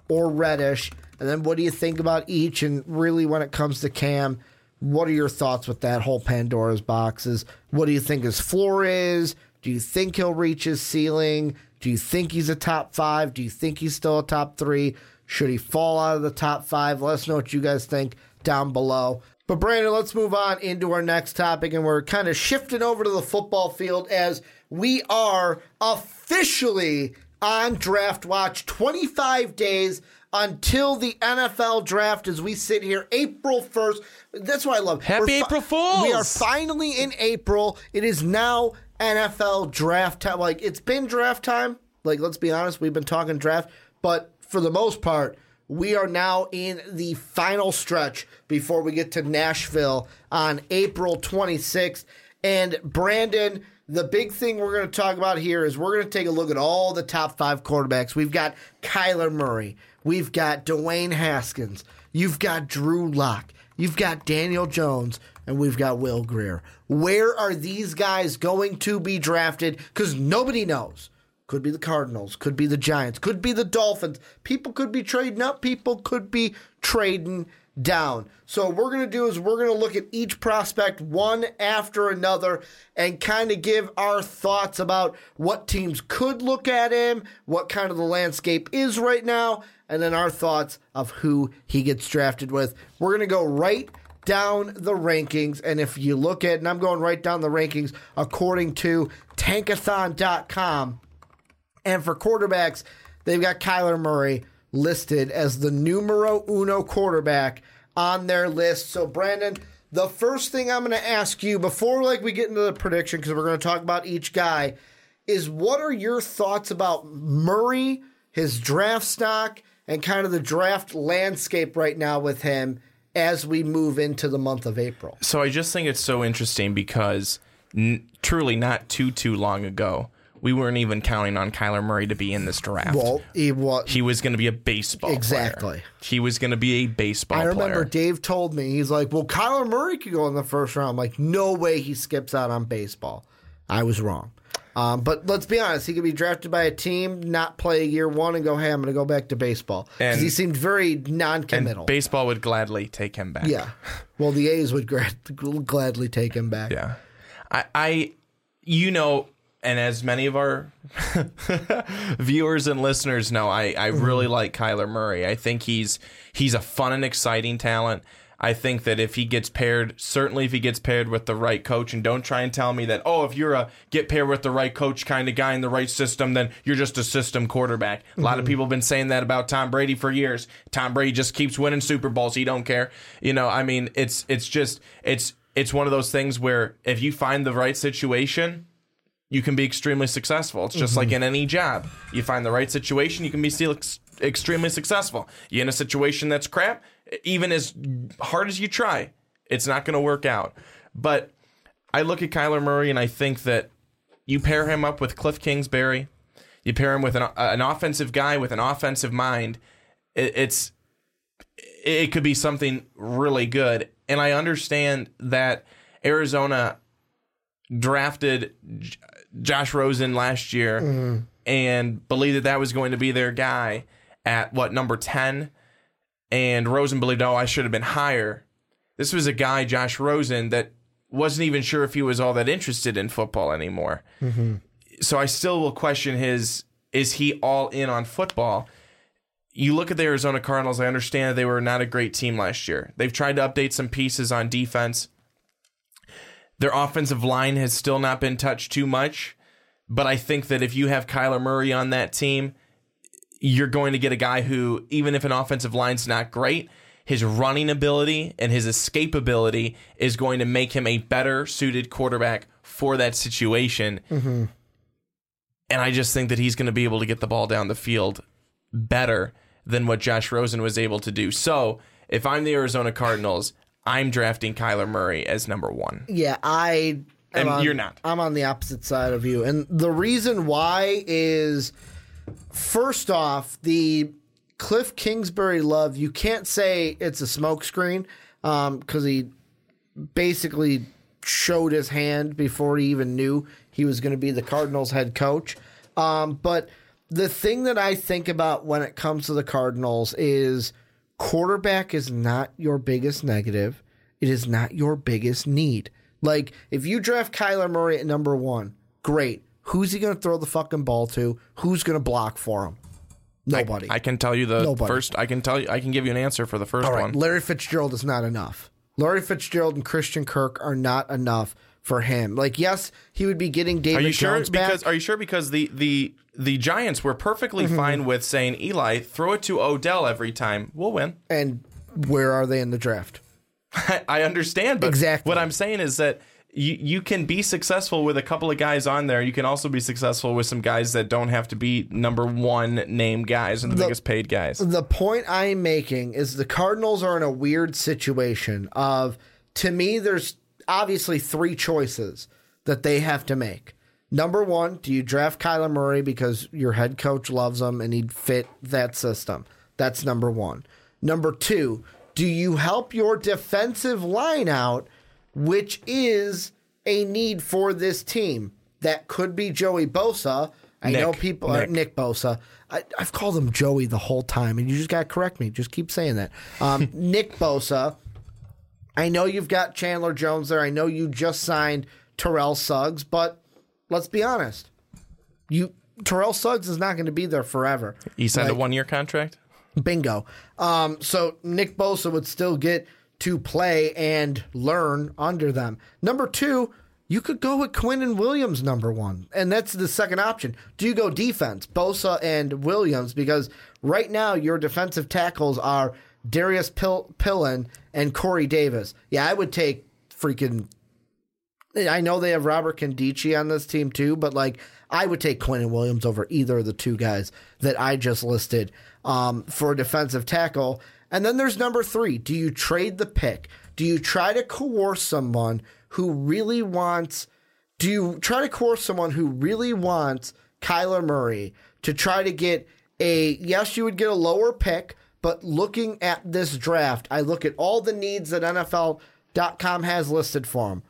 or Reddish? And then what do you think about each? And really, when it comes to Cam, what are your thoughts with that whole Pandora's boxes? What do you think his floor is? Do you think he'll reach his ceiling? Do you think he's a top five? Do you think he's still a top three? Should he fall out of the top five? Let us know what you guys think down below. But Brandon, let's move on into our next topic, and we're kind of shifting over to the football field as we are officially on draft watch. 25 days until the NFL draft as we sit here April 1st. That's what I love. Happy fi- April Fools! We are finally in April. It is now NFL draft time. Like it's been draft time. Like let's be honest, we've been talking draft, but for the most part, we are now in the final stretch before we get to Nashville on April 26th. And Brandon, the big thing we're going to talk about here is we're going to take a look at all the top five quarterbacks. We've got Kyler Murray. We've got Dwayne Haskins. You've got Drew Lock. You've got Daniel Jones. And we've got Will Grier. Where are these guys going to be drafted? Because nobody knows. Could be the Cardinals, could be the Giants, could be the Dolphins. People could be trading up, people could be trading down. So what we're going to do is we're going to look at each prospect one after another and kind of give our thoughts about what teams could look at him, what kind of the landscape is right now, and then our thoughts of who he gets drafted with. We're going to go right down the rankings. And if you look at, and I'm going right down the rankings according to tankathon.com. And for quarterbacks, they've got Kyler Murray listed as the numero uno quarterback on their list. So, Brandon, the first thing I'm going to ask you before like we get into the prediction, because we're going to talk about each guy, is what are your thoughts about Murray, his draft stock, and kind of the draft landscape right now with him as we move into the month of April? So I just think it's so interesting because n- truly not too too long ago we weren't even counting on Kyler Murray to be in this draft. Well, he was. he was going to be a baseball player. Exactly. He was going to be a baseball player. I remember player. Dave told me he's like, "Well, Kyler Murray could go in the first round." I'm like, no way he skips out on baseball. I was wrong. Um, but let's be honest, he could be drafted by a team, not play year one, and go, "Hey, I'm going to go back to baseball." Because he seemed very non-committal. baseball would gladly take him back. yeah. Well, the A's would gra- gladly take him back. Yeah. I, I, you know, and as many of our viewers and listeners know, I, I mm-hmm. really like Kyler Murray. I think he's he's a fun and exciting talent. I think that if he gets paired, certainly if he gets paired with the right coach, and don't try and tell me that, oh, if you're a get paired with the right coach kind of guy in the right system, then you're just a system quarterback. A lot of mm-hmm. people have been saying that about Tom Brady for years. Tom Brady just keeps winning Super Bowls. He don't care. You know, I mean, it's it's just it's it's one of those things where if you find the right situation, you can be extremely successful. It's just like mm-hmm. in any job. You find the right situation, you can be still ex- extremely successful. You in a situation that's crap, even as hard as you try, it's not going to work out. But I look at Kyler Murray and I think that you pair him up with Cliff Kingsbury, you pair him with an, uh, an offensive guy with an offensive mind. It, it's it could be something really good. And I understand that Arizona drafted Josh Rosen last year mm-hmm. and believed that that was going to be their guy at what number 10 and Rosen believed oh I should have been higher. This was a guy Josh Rosen that wasn't even sure if he was all that interested in football anymore. Mm-hmm. So I still will question his is he all in on football? you look at the Arizona Cardinals, I understand they were not a great team last year. They've tried to update some pieces on defense. Their offensive line has still not been touched too much, but I think that if you have Kyler Murray on that team, you're going to get a guy who, even if an offensive line's not great, his running ability and his escapability is going to make him a better suited quarterback for that situation. Mm-hmm. And I just think that he's going to be able to get the ball down the field better than what Josh Rosen was able to do. So if I'm the Arizona Cardinals, I'm drafting Kyler Murray as number one. Yeah, I. am And on- you're not. I'm on the opposite side of you, and the reason why is, first off, the Cliff Kingsbury love. You can't say it's a smokescreen because he basically showed his hand before he even knew he was going to be the Cardinals head coach. Um, but the thing that I think about when it comes to the Cardinals is quarterback is not your biggest negative. It is not your biggest need. Like, if you draft Kyler Murray at number one, great. Who's he going to throw the fucking ball to? Who's going to block for him? Nobody. I can tell you the Nobody. first. I can tell you. I can give you an answer for the first All right, one. Larry Fitzgerald is not enough. Larry Fitzgerald and Christian Kirk are not enough for him. Like, yes, he would be getting David Are you sure? Jones back. Because are you sure? Because the the the Giants were perfectly Mm-hmm. fine with saying Eli throw it to Odell every time. We'll win. and where are they in the draft? I understand, but Exactly. what I'm saying is that you you can be successful with a couple of guys on there. You can also be successful with some guys that don't have to be number one name guys and the, The- biggest paid guys. The point I'm making is the Cardinals are in a weird situation of to me there's obviously three choices that they have to make. Number one, do you draft Kyler Murray because your head coach loves him and he'd fit that system? That's number one. Number two, do you help your defensive line out, which is a need for this team? That could be Joey Bosa. I know people are Nick. Nick Bosa. I, I've called him Joey the whole time, and you just got to correct me. Just keep saying that. Um, Nick Bosa. I know you've got Chandler Jones there. I know you just signed Terrell Suggs, but let's be honest. You Terrell Suggs is not going to be there forever. He signed a one year contract. Bingo. Um, so Nick Bosa would still get to play and learn under them. Number two, you could go with Quinnen Williams, number one. And that's the second option. Do you go defense, Bosa and Williams? Because right now your defensive tackles are Darius Pill- Pillin and Corey Davis. Yeah, I would take freaking I know they have Robert Nkemdiche on this team too, but like I would take Quinnen Williams over either of the two guys that I just listed um, for defensive tackle. And then there's number three. Do you trade the pick? Do you try to coerce someone who really wants? Do you try to coerce someone who really wants Kyler Murray to try to get a? Yes, you would get a lower pick, but looking at this draft, I look at all the needs that NFL.com has listed for him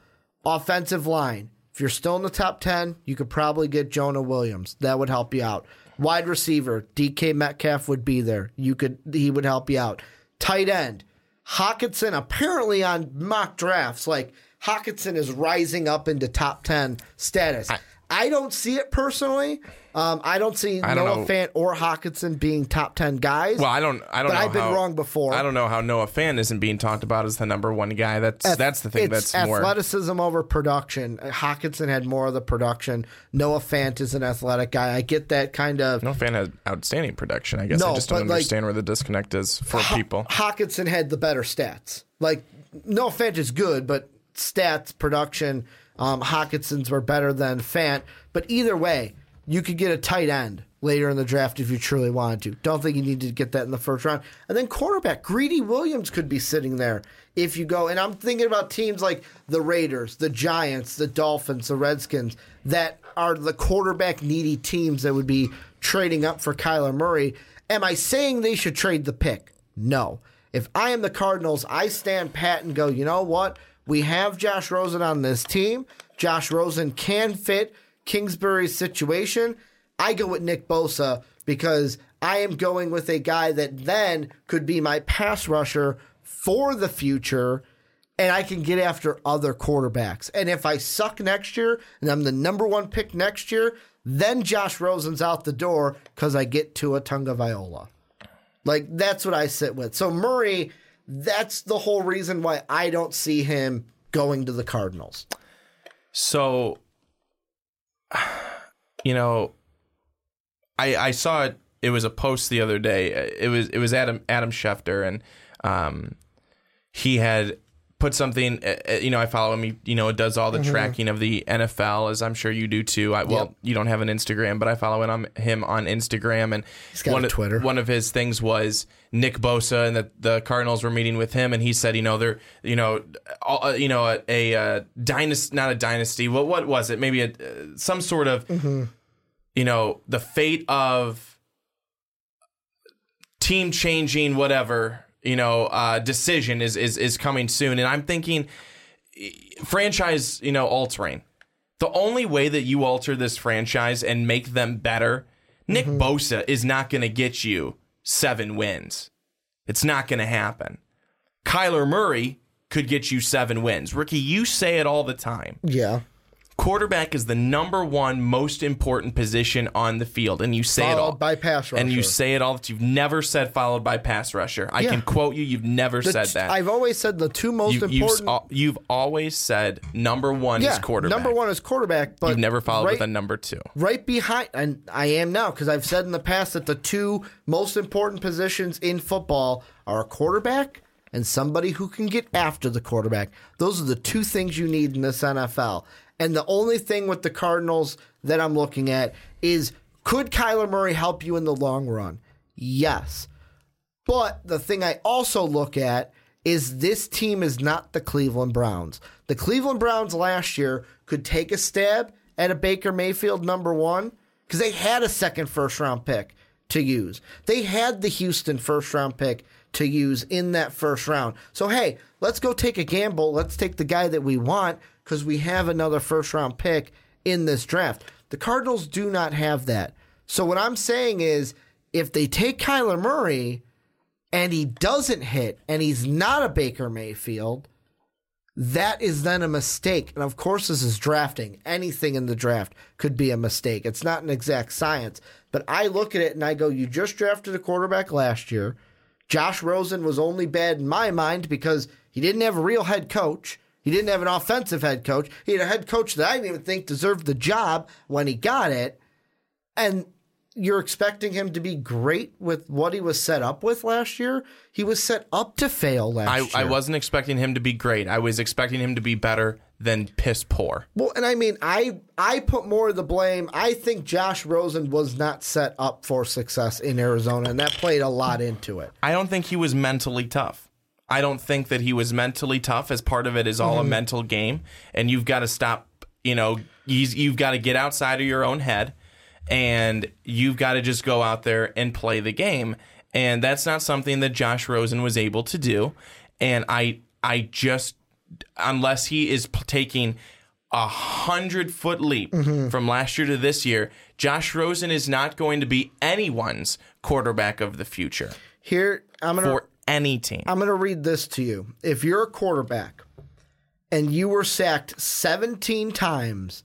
offensive line. If you're still in the top 10, you could probably get Jonah Williams. That would help you out. Wide receiver, DK Metcalf would be there. You could he would help you out. Tight end, Hockenson apparently on mock drafts like Hockenson is rising up into top 10 status. I, don't see it personally. Um, I don't see I don't Noah know. Fant or Hockenson being top 10 guys. Well, I don't. I don't But know. I've been how- wrong before. I don't know how Noah Fant isn't being talked about as the number one guy. That's that's the thing. That's more. athleticism over production. Hockenson had more of the production. Noah Fant is an athletic guy. I get that kind of. Noah Fant has outstanding production. I guess No, I just don't but, like- understand where the disconnect is for people. Hockenson had the better stats. Like Noah Fant is good, but stats, production, um, Hockenson's were better than Fant. But either way, you could get a tight end later in the draft if you truly wanted to. Don't think you need to get that in the first round. And then quarterback, Greedy Williams could be sitting there if you go. And I'm thinking about teams like the Raiders, the Giants, the Dolphins, the Redskins that are the quarterback needy teams that would be trading up for Kyler Murray. Am I saying they should trade the pick? No. If I am the Cardinals, I stand pat and go, you know what? We have Josh Rosen on this team. Josh Rosen can fit Kingsbury's situation. I go with Nick Bosa because I am going with a guy that then could be my pass rusher for the future and I can get after other quarterbacks. And if I suck next year and I'm the number one pick next year, then Josh Rosen's out the door because I get Tua Tagovailoa. Like that's what I sit with. So Murray, that's the whole reason why I don't see him going to the Cardinals. So, you know, I I saw it It was a post the other day. It was it was Adam Adam Schefter, and um, he had put something. uh, uh, You know, I follow him. He, you know, it does all the Mm-hmm. tracking of the NFL, as I'm sure you do too. I, well, Yep. you don't have an Instagram, but I follow him on, him on Instagram, and got one a of, Twitter. One of his things was Nick Bosa, and that the Cardinals were meeting with him, and he said, you know, they're, you know, all, uh, you know, a, a uh, dynasty, not a dynasty. What what was it? Maybe a uh, some sort of, Mm-hmm. you know, the fate of team changing whatever you know uh, decision is is is coming soon and i'm thinking franchise you know altering the only way that you alter this franchise and make them better nick bosa is not going to get you seven wins. It's not going to happen. Kyler murray could get you seven wins. Ricky you say it all the time. Yeah. Quarterback is the number one most important position on the field, and you say it all Followed by pass rusher, and you say it all that you've never said followed by pass rusher. I Yeah. can quote you. You've never The said t- that. I've always said the two most you, you've, important. Uh, you've always said number one yeah, is quarterback. number one is quarterback, but You've never followed right, with a number two. right behind, and I am now because I've said in the past that the two most important positions in football are a quarterback and somebody who can get after the quarterback. Those are the two things you need in this NFL. And the only thing with the Cardinals that I'm looking at is could Kyler Murray help you in the long run? Yes. But the thing I also look at is this team is not the Cleveland Browns. The Cleveland Browns last year could take a stab at a Baker Mayfield number one because they had a second first round pick to use. They had the Houston first round pick to use in that first round. So, hey, let's go take a gamble. Let's take the guy that we want because we have another first round pick in this draft. The Cardinals do not have that. So, what I'm saying is if they take Kyler Murray, and he doesn't hit and he's not a Baker Mayfield, that is then a mistake. And of course, this is drafting. Anything in the draft could be a mistake. It's not an exact science. But I look at it and I go, you just drafted a quarterback last year. Josh Rosen was only bad in my mind because he didn't have a real head coach. He didn't have an offensive head coach. He had a head coach that I didn't even think deserved the job when he got it. And you're expecting him to be great with what he was set up with last year. He was set up to fail last I, year. I wasn't expecting him to be great. I was expecting him to be better than piss poor. Well, and I mean, I I put more of the blame. I think Josh Rosen was not set up for success in Arizona, and that played a lot into it. I don't think he was mentally tough. I don't think that he was mentally tough. As part of it is all a mm-hmm. mental game, and you've got to stop. You know, you've, you've got to get outside of your own head, and you've got to just go out there and play the game. And that's not something that Josh Rosen was able to do. And I, I just, unless he is p- taking a hundred foot leap mm-hmm. from last year to this year, Josh Rosen is not going to be anyone's quarterback of the future Here, I'm gonna for any team. I'm gonna read this to you. If you're a quarterback and you were sacked 17 times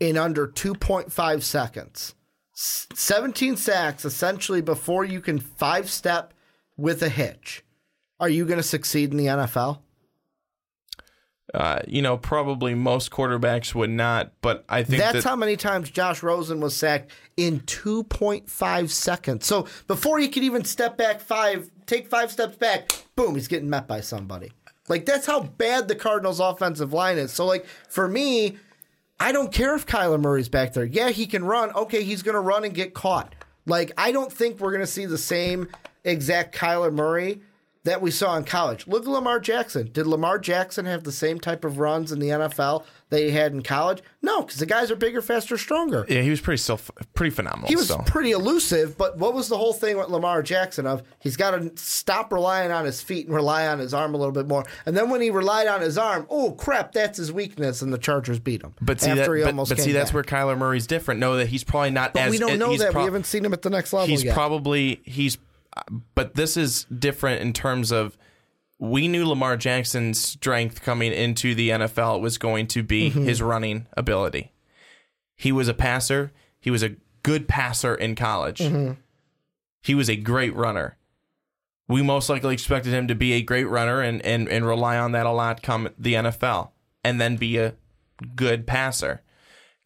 in under 2.5 seconds, 17 sacks essentially before you can five step with a hitch, are you going to succeed in the NFL? Uh, you know, probably most quarterbacks would not, but I think That's that how many times Josh Rosen was sacked in 2.5 seconds. So before he could even step back five, take five steps back, boom, he's getting met by somebody. Like that's how bad the Cardinals' offensive line is. So like for me, I don't care if Kyler Murray's back there. Yeah, he can run. Okay, he's going to run and get caught. Like I don't think we're going to see the same exact Kyler Murray that we saw in college. Look at Lamar Jackson. Did Lamar Jackson have the same type of runs in the NFL that he had in college? No, because the guys are bigger, faster, stronger. yeah, he was pretty still pretty phenomenal. He was still. pretty elusive, but what was the whole thing with Lamar Jackson of he's got to stop relying on his feet and rely on his arm a little bit more. And then when he relied on his arm, oh crap, that's his weakness, and the Chargers beat him. but see, that, but, almost but see that's back. where Kyler Murray's different. Know that he's probably not But as we don't know that. pro- we haven't seen him at the next level he's yet. probably he's but this is different in terms of we knew Lamar Jackson's strength coming into the NFL was going to be Mm-hmm. his running ability. He was a passer. He was a good passer in college. Mm-hmm. He was a great runner. We most likely expected him to be a great runner and, and, and rely on that a lot come the NFL and then be a good passer.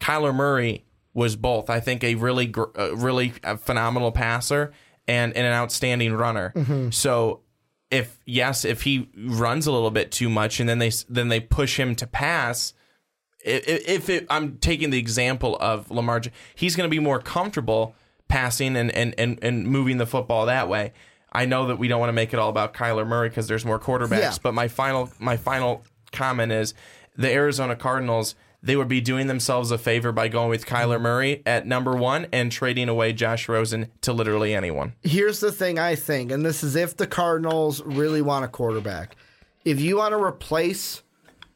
Kyler Murray was both. I think a really, gr- uh, really uh, phenomenal passer and, and an outstanding runner. Mm-hmm. So if yes, if he runs a little bit too much and then they then they push him to pass, if it, I'm taking the example of Lamar, he's going to be more comfortable passing and, and, and, and moving the football that way. I know that we don't want to make it all about Kyler Murray because there's more quarterbacks, Yeah. but my final my final comment is the Arizona Cardinals. They would be doing themselves a favor by going with Kyler Murray at number one and trading away Josh Rosen to literally anyone. Here's the thing I think, and this is if the Cardinals really want a quarterback. If you want to replace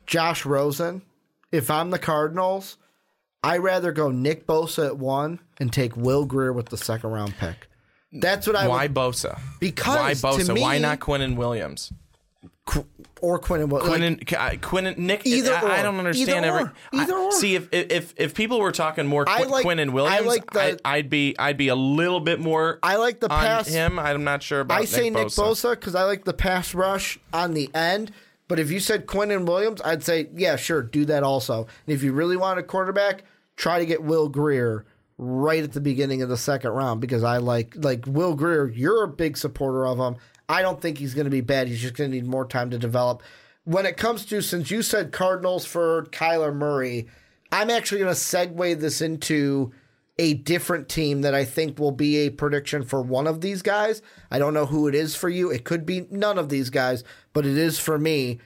Josh Rosen, if I'm the Cardinals, I'd rather go Nick Bosa at one and take Will Grier with the second round pick. That's what I Why would, Bosa? Because, why to Bosa? why not Quinnen Williams? Or Quinn and Quinnen, uh, Quinnen, Nick. Either I, I don't understand. Either every, or. Either I- or. See, if if if people were talking more I Qu- like- Quinnen I Williams, like the- I, would be I'd be a little bit more. I like the on pass- him. I'm not sure about. I say Nick Bosa. Bosa because I like the pass rush on the end. But if you said Quinnen Williams, I'd say, yeah, sure, do that also. And if you really want a quarterback, try to get Will Grier right at the beginning of the second round because I like like Will Grier. You're a big supporter of him. I don't think he's going to be bad. He's just going to need more time to develop. When it comes to since you said Cardinals for Kyler Murray, I'm actually going to segue this into a different team that I think will be a prediction for one of these guys. I don't know who it is for you. It could be none of these guys, but it is for me.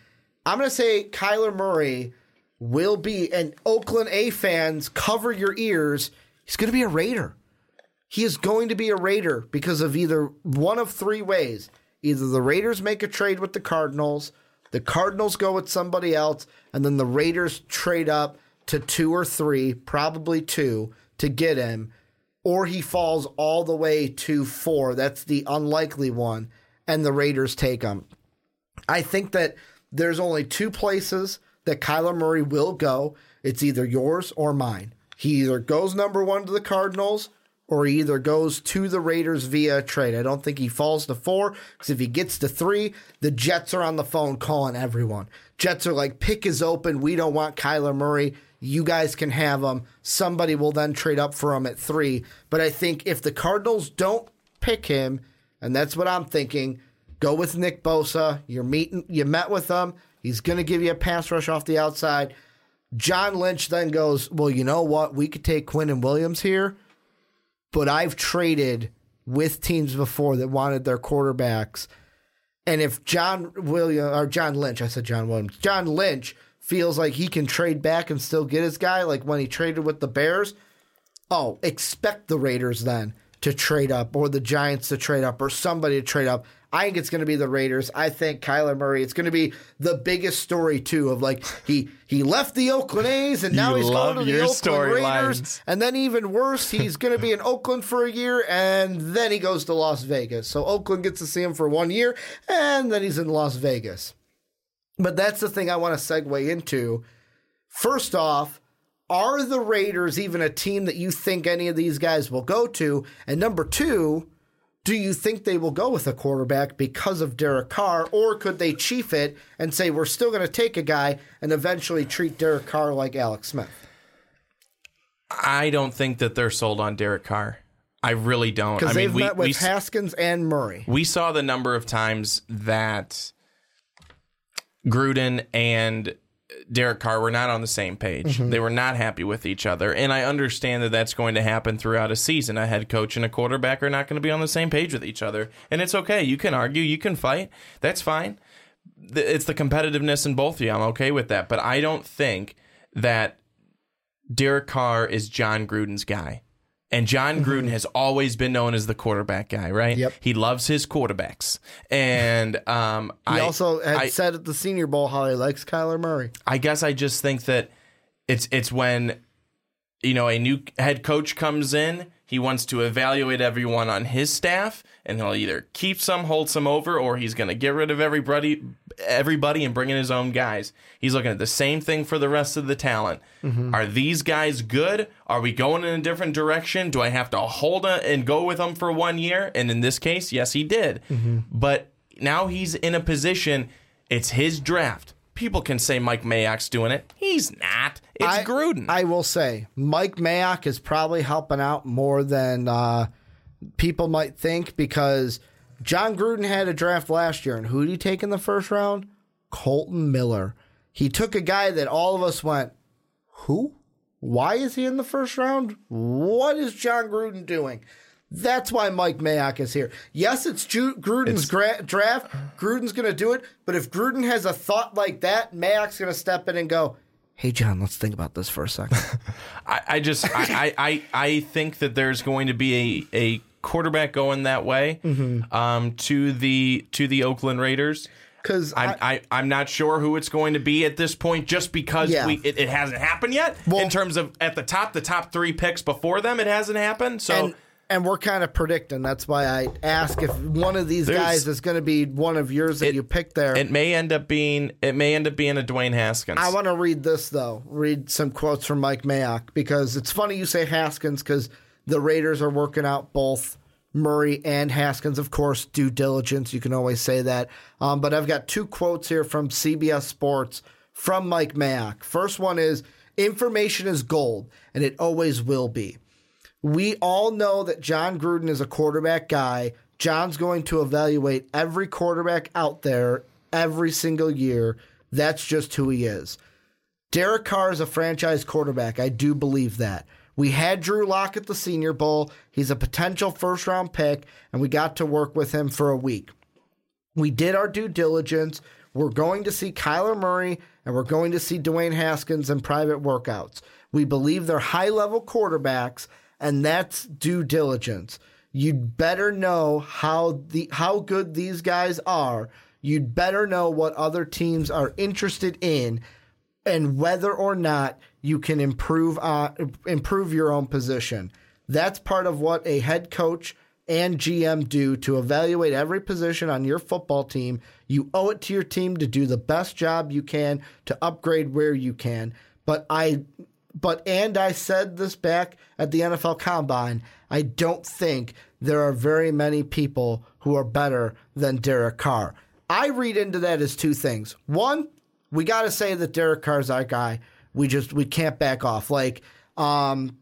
I'm going to say Kyler Murray will be, and Oakland A fans, cover your ears. He's going to be a Raider. He is going to be a Raider because of either one of three ways. Either the Raiders make a trade with the Cardinals, the Cardinals go with somebody else, and then the Raiders trade up to two or three, probably two, to get him, or he falls all the way to four. That's the unlikely one, and the Raiders take him. I think that there's only two places that Kyler Murray will go. It's either yours or mine. He either goes number one to the Cardinals or he either goes to the Raiders via trade. I don't think he falls to four because if he gets to three, the Jets are on the phone calling everyone. Jets are like, pick is open. We don't want Kyler Murray. You guys can have him. Somebody will then trade up for him at three. But I think if the Cardinals don't pick him, and that's what I'm thinking, go with Nick Bosa. You're meeting, you met with him. He's going to give you a pass rush off the outside. John Lynch then goes, Well, you know what? We could take Quinnen Williams here, but I've traded with teams before that wanted their quarterbacks. And if John William or John Lynch, I said John Williams, John Lynch feels like he can trade back and still get his guy, like when he traded with the Bears, oh, expect the Raiders then to trade up or the Giants to trade up or somebody to trade up. I think it's going to be the Raiders. I think Kyler Murray. It's going to be the biggest story too of like he he left the Oakland A's and now he's going to the Oakland Raiders. storylines. And then even worse, he's going to be in Oakland for a year and then he goes to Las Vegas. So Oakland gets to see him for one year and then he's in Las Vegas. But that's the thing I want to segue into. First off, are the Raiders even a team that you think any of these guys will go to? And number two, do you think they will go with a quarterback because of Derek Carr, or could they chief it and say we're still going to take a guy and eventually treat Derek Carr like Alex Smith? I don't think that they're sold on Derek Carr. I really don't. I Because mean, they've we met with we, Haskins and Murray. we saw the number of times that Gruden and Derek Carr were not on the same page. Mm-hmm. They were not happy with each other. And I understand that that's going to happen throughout a season. A head coach and a quarterback are not going to be on the same page with each other. And it's okay. You can argue, you can fight. That's fine. It's the competitiveness in both of you. I'm okay with that. But I don't think that Derek Carr is Jon Gruden's guy. And Jon Gruden has always been known as the quarterback guy, right? Mm-hmm. Yep. He loves his quarterbacks. And um, He I also had I- said at the Senior Bowl how he likes Kyler Murray. I guess I just think that it's it's when you know a new head coach comes in, he wants to evaluate everyone on his staff, and he'll either keep some, hold some over, or he's going to get rid of everybody, everybody, and bringing his own guys. He's looking at the same thing for the rest of the talent. Are these guys good? Are we going in a different direction? Do I have to hold a, and go with them for one year? And in this case, yes, he did. But now he's in a position. It's his draft. people can say Mike Mayock's doing it. He's not. It's I, Gruden. I will say Mike Mayock is probably helping out more than uh, people might think because Jon Gruden had a draft last year, and who did he take in the first round? Kolton Miller. He took a guy that all of us went, who? Why is he in the first round? What is Jon Gruden doing? That's why Mike Mayock is here. Yes, it's Ju- Gruden's gra- draft. Gruden's going to do it. But if Gruden has a thought like that, Mayock's going to step in and go, hey, John, let's think about this for a second. I, I just I, I I think that there's going to be a, a quarterback going that way Mm-hmm. um, to the to the Oakland Raiders. Because I'm I, I'm not sure who it's going to be at this point, just because Yeah. we it, it hasn't happened yet. Well- in terms of at the top, the top three picks before them, it hasn't happened. So and, and we're kind of predicting. That's why I ask if one of these There's- guys is going to be one of yours that you picked there. it may end up being it may end up being a Dwayne Haskins. I want to read this though. Read some quotes from Mike Mayock because it's funny you say Haskins because the Raiders are working out both Murray and Haskins. Of course, due diligence. You can always say that. Um, but I've got two quotes here from CBS Sports from Mike Mayock. First one is information is gold, and it always will be. We all know that Jon Gruden is a quarterback guy. John's going to evaluate every quarterback out there every single year. That's just who he is. Derek Carr is a franchise quarterback. I do believe that. We had Drew Lock at the Senior Bowl. He's a potential first round pick, and we got to work with him for a week. We did our due diligence. We're going to see Kyler Murray and we're going to see Dwayne Haskins in private workouts. We believe they're high level quarterbacks, and that's due diligence. You'd better know how the how good these guys are. You'd better know what other teams are interested in and whether or not you can improve uh, improve your own position. That's part of what a head coach and GM do to evaluate every position on your football team. You owe it to your team to do the best job you can to upgrade where you can. But I but and I said this back at the NFL Combine, I don't think there are very many people who are better than Derek Carr. I read into that as two things. One, we got to say that Derek Carr's our guy. We just we can't back off. Like um,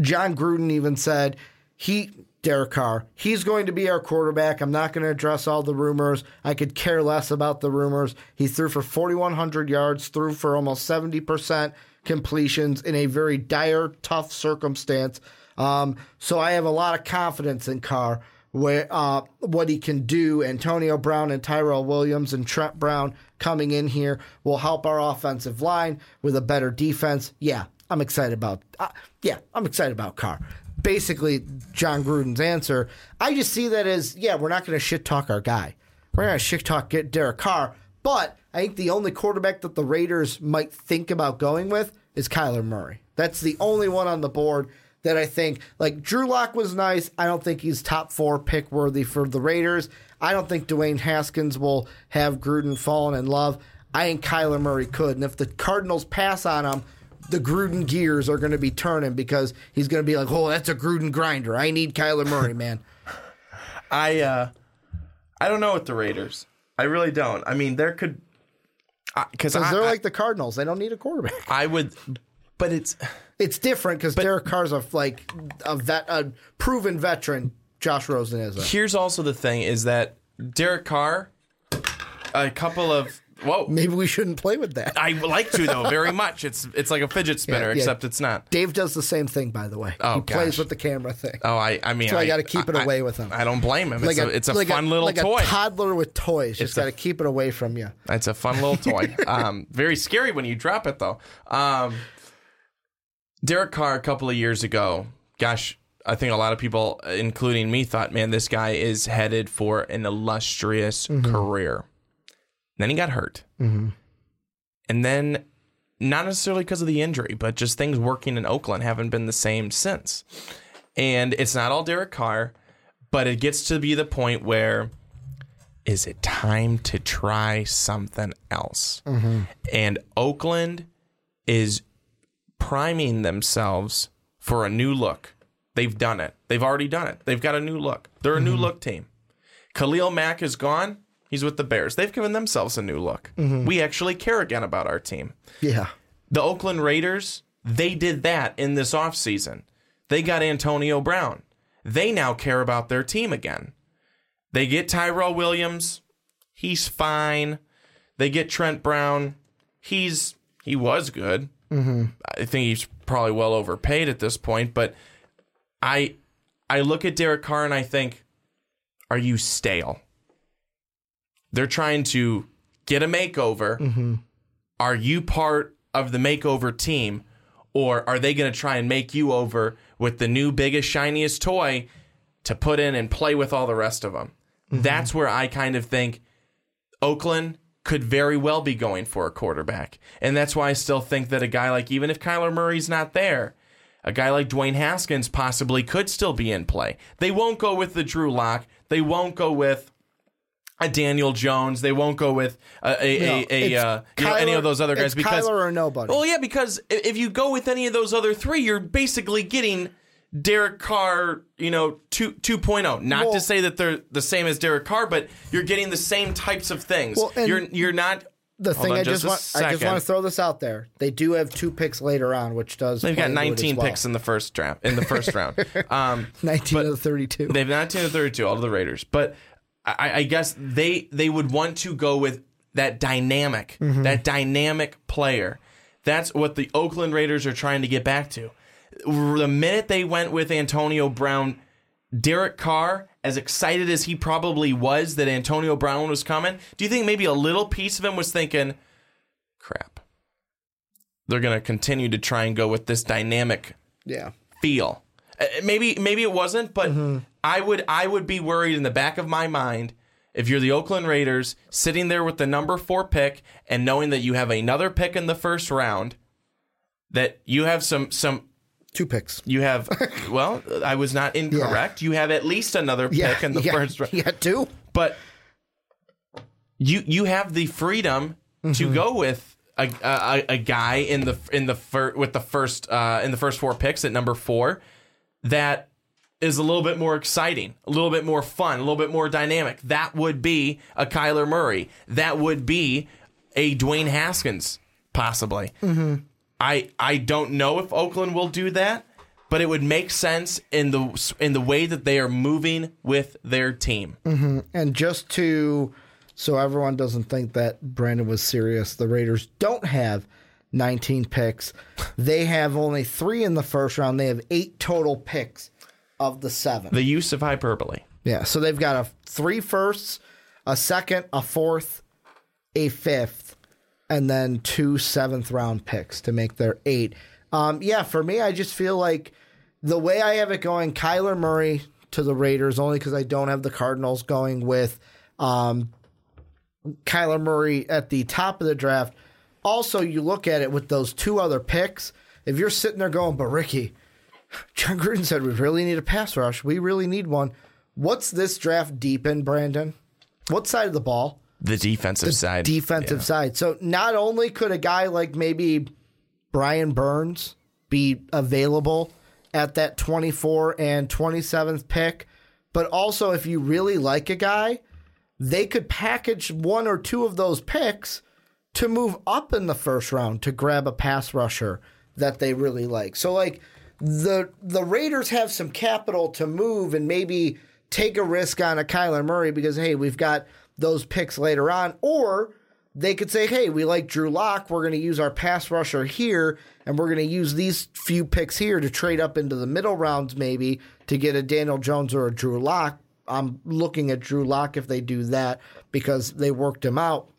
Jon Gruden even said he Derek Carr, he's going to be our quarterback. I'm not going to address all the rumors. I could care less about the rumors. He threw for 4100 yards, threw for almost 70% completions in a very dire, tough circumstance. Um, so I have a lot of confidence in Carr where uh, what he can do. Antonio Brown and Tyrell Williams and Trent Brown coming in here will help our offensive line with a better defense. Yeah, I'm excited about. Uh, yeah, I'm excited about Carr. Basically, Jon Gruden's answer. I just see that as yeah, we're not going to shit talk our guy. We're going to shit talk get Derek Carr, but I think the only quarterback that the Raiders might think about going with is Kyler Murray. That's the only one on the board that I think like Drew Lock was nice. I don't think he's top four pick worthy for the Raiders. I don't think Dwayne Haskins will have Gruden fallen in love. I think Kyler Murray could. And if the Cardinals pass on him, the Gruden gears are going to be turning because he's going to be like, oh, that's a Gruden grinder. I need Kyler Murray, man. I uh, I don't know with the Raiders. I really don't. I mean, there could because Because they're I- like the Cardinals. They don't need a quarterback. I would, but it's It's different because Derek Carr's a like a vet, a proven veteran. Josh Rosen is. A, here's also the thing is that Derek Carr, a couple of whoa. maybe we shouldn't play with that. I like to though very much. It's it's like a fidget spinner, yeah. except it's not. Dave does the same thing, by the way. Oh, he plays with the camera thing. Oh, I I mean, why I gotta keep it I- away with him. I don't blame him. It's a, it's a like fun little like toy. a toddler with toys. Just got to keep it away from you. It's a fun little toy. um, very scary when you drop it, though. Um, Derek Carr, a couple of years ago, gosh, I think a lot of people, including me, thought, man, this guy is headed for an illustrious mm-hmm. career. Then he got hurt. Mm-hmm. And then, not necessarily because of the injury, but just things working in Oakland haven't been the same since. And it's not all Derek Carr, but it gets to be the point where is it time to try something else? Mm-hmm. And Oakland is priming themselves for a new look. They've done it. They've already done it. They've got a new look. They're a new mm-hmm. look team. Khalil Mack is gone. He's with the Bears. They've given themselves a new look. Mm-hmm. We actually care again about our team. Yeah. The Oakland Raiders, they did that in this offseason. They got Antonio Brown. They now care about their team again. They get Tyrell Williams. He's fine. They get Trent Brown. He's he was good. Mm-hmm. I think he's probably well overpaid at this point, but I I look at Derek Carr and I think, are you stale? They're trying to get a makeover. Are you part of the makeover team? Or are they going to try and make you over with the new, biggest, shiniest toy to put in and play with all the rest of them? That's where I kind of think Oakland could very well be going for a quarterback. And that's why I still think that a guy like, even if Kyler Murray's not there, a guy like Dwayne Haskins possibly could still be in play. They won't go with the Drew Lock. They won't go with a Daniel Jones. They won't go with a, a, No, a, a uh, you know, any of those other guys because Kyler or nobody. well, yeah, because if you go with any of those other three, you're basically getting Derek Carr, you know, 2 2.0. Not Well- to say that they're the same as Derek Carr, but you're getting the same types of things. Well, and you're you're not The thing I just just want, I just want to throw this out there. They do have two picks later on, which does. They've got play into 19 well. picks in the first draft in the first round. Um, 19 of the 32. They've 19 to 32, all of the Raiders. But I, I guess they they would want to go with that dynamic, that dynamic player. That's what the Oakland Raiders are trying to get back to. The minute they went with Antonio Brown, Derek Carr, as excited as he probably was that Antonio Brown was coming, do you think maybe a little piece of him was thinking, crap, they're going to continue to try and go with this dynamic yeah. feel. Uh, Maybe maybe it wasn't, but I would I would be worried in the back of my mind if you're the Oakland Raiders sitting there with the number 4 pick and knowing that you have another pick in the first round that you have some some Two picks. you have well, I was not incorrect. You have at least another pick Yeah. in the yeah, first round. Yeah, two. But you you have the freedom to go with a, a a guy in the in the fir- with the first uh, in the first four picks at number four that is a little bit more exciting, a little bit more fun, a little bit more dynamic. That would be a Kyler Murray. That would be a Dwayne Haskins, possibly. I I don't know if Oakland will do that, but it would make sense in the in the way that they are moving with their team. Mm-hmm. And just to, so everyone doesn't think that Brandon was serious, the Raiders don't have 19 picks. They have only three in the first round. They have eight total picks of the seven. The use of hyperbole. Yeah, so they've got a three firsts, a second, a fourth, a fifth, and then two seventh round picks to make their eight. Um, yeah, for me, I just feel like the way I have it going, Kyler Murray to the Raiders, only because I don't have the Cardinals going with um, Kyler Murray at the top of the draft. Also, you look at it with those two other picks. If you're sitting there going, but Ricky, Jon Gruden said we really need a pass rush. We really need one. What's this draft deep in, Brandon? What side of the ball? The defensive side. Defensive side. So not only could a guy like maybe Brian Burns be available at that 24 and 27th pick, but also if you really like a guy, they could package one or two of those picks to move up in the first round to grab a pass rusher that they really like. So like the the Raiders have some capital to move and maybe take a risk on a Kyler Murray because hey, we've got those picks later on or they could say, "Hey, we like Drew Lock. We're going to use our pass rusher here, and we're going to use these few picks here to trade up into the middle rounds, maybe to get a Daniel Jones or a Drew Lock." I'm looking at Drew Lock if they do that because they worked him out.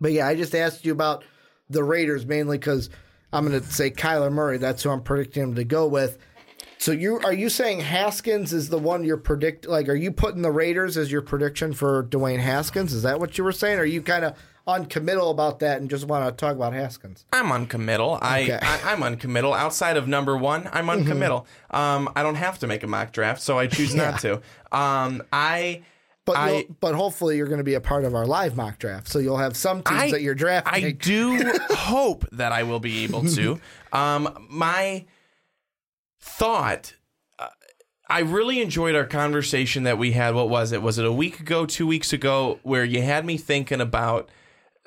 But yeah, I just asked you about the Raiders mainly because I'm going to say Kyler Murray. That's who I'm predicting him to go with. So you are you saying Haskins is the one you're predict like are you putting the Raiders as your prediction for Dwayne Haskins? Is that what you were saying? Or are you kind of uncommittal about that and just want to talk about Haskins? I'm uncommittal. Okay. Mm-hmm. I, I I'm uncommittal. Outside of number one, I'm uncommittal. Um, I don't have to make a mock draft, so I choose not to. Um, I. But I- but hopefully you're going to be a part of our live mock draft, so you'll have some teams I, that you're drafting. I do hope that I will be able to. Um, my thought, uh, I really enjoyed our conversation that we had. What was it? Was it a week ago, two weeks ago, where you had me thinking about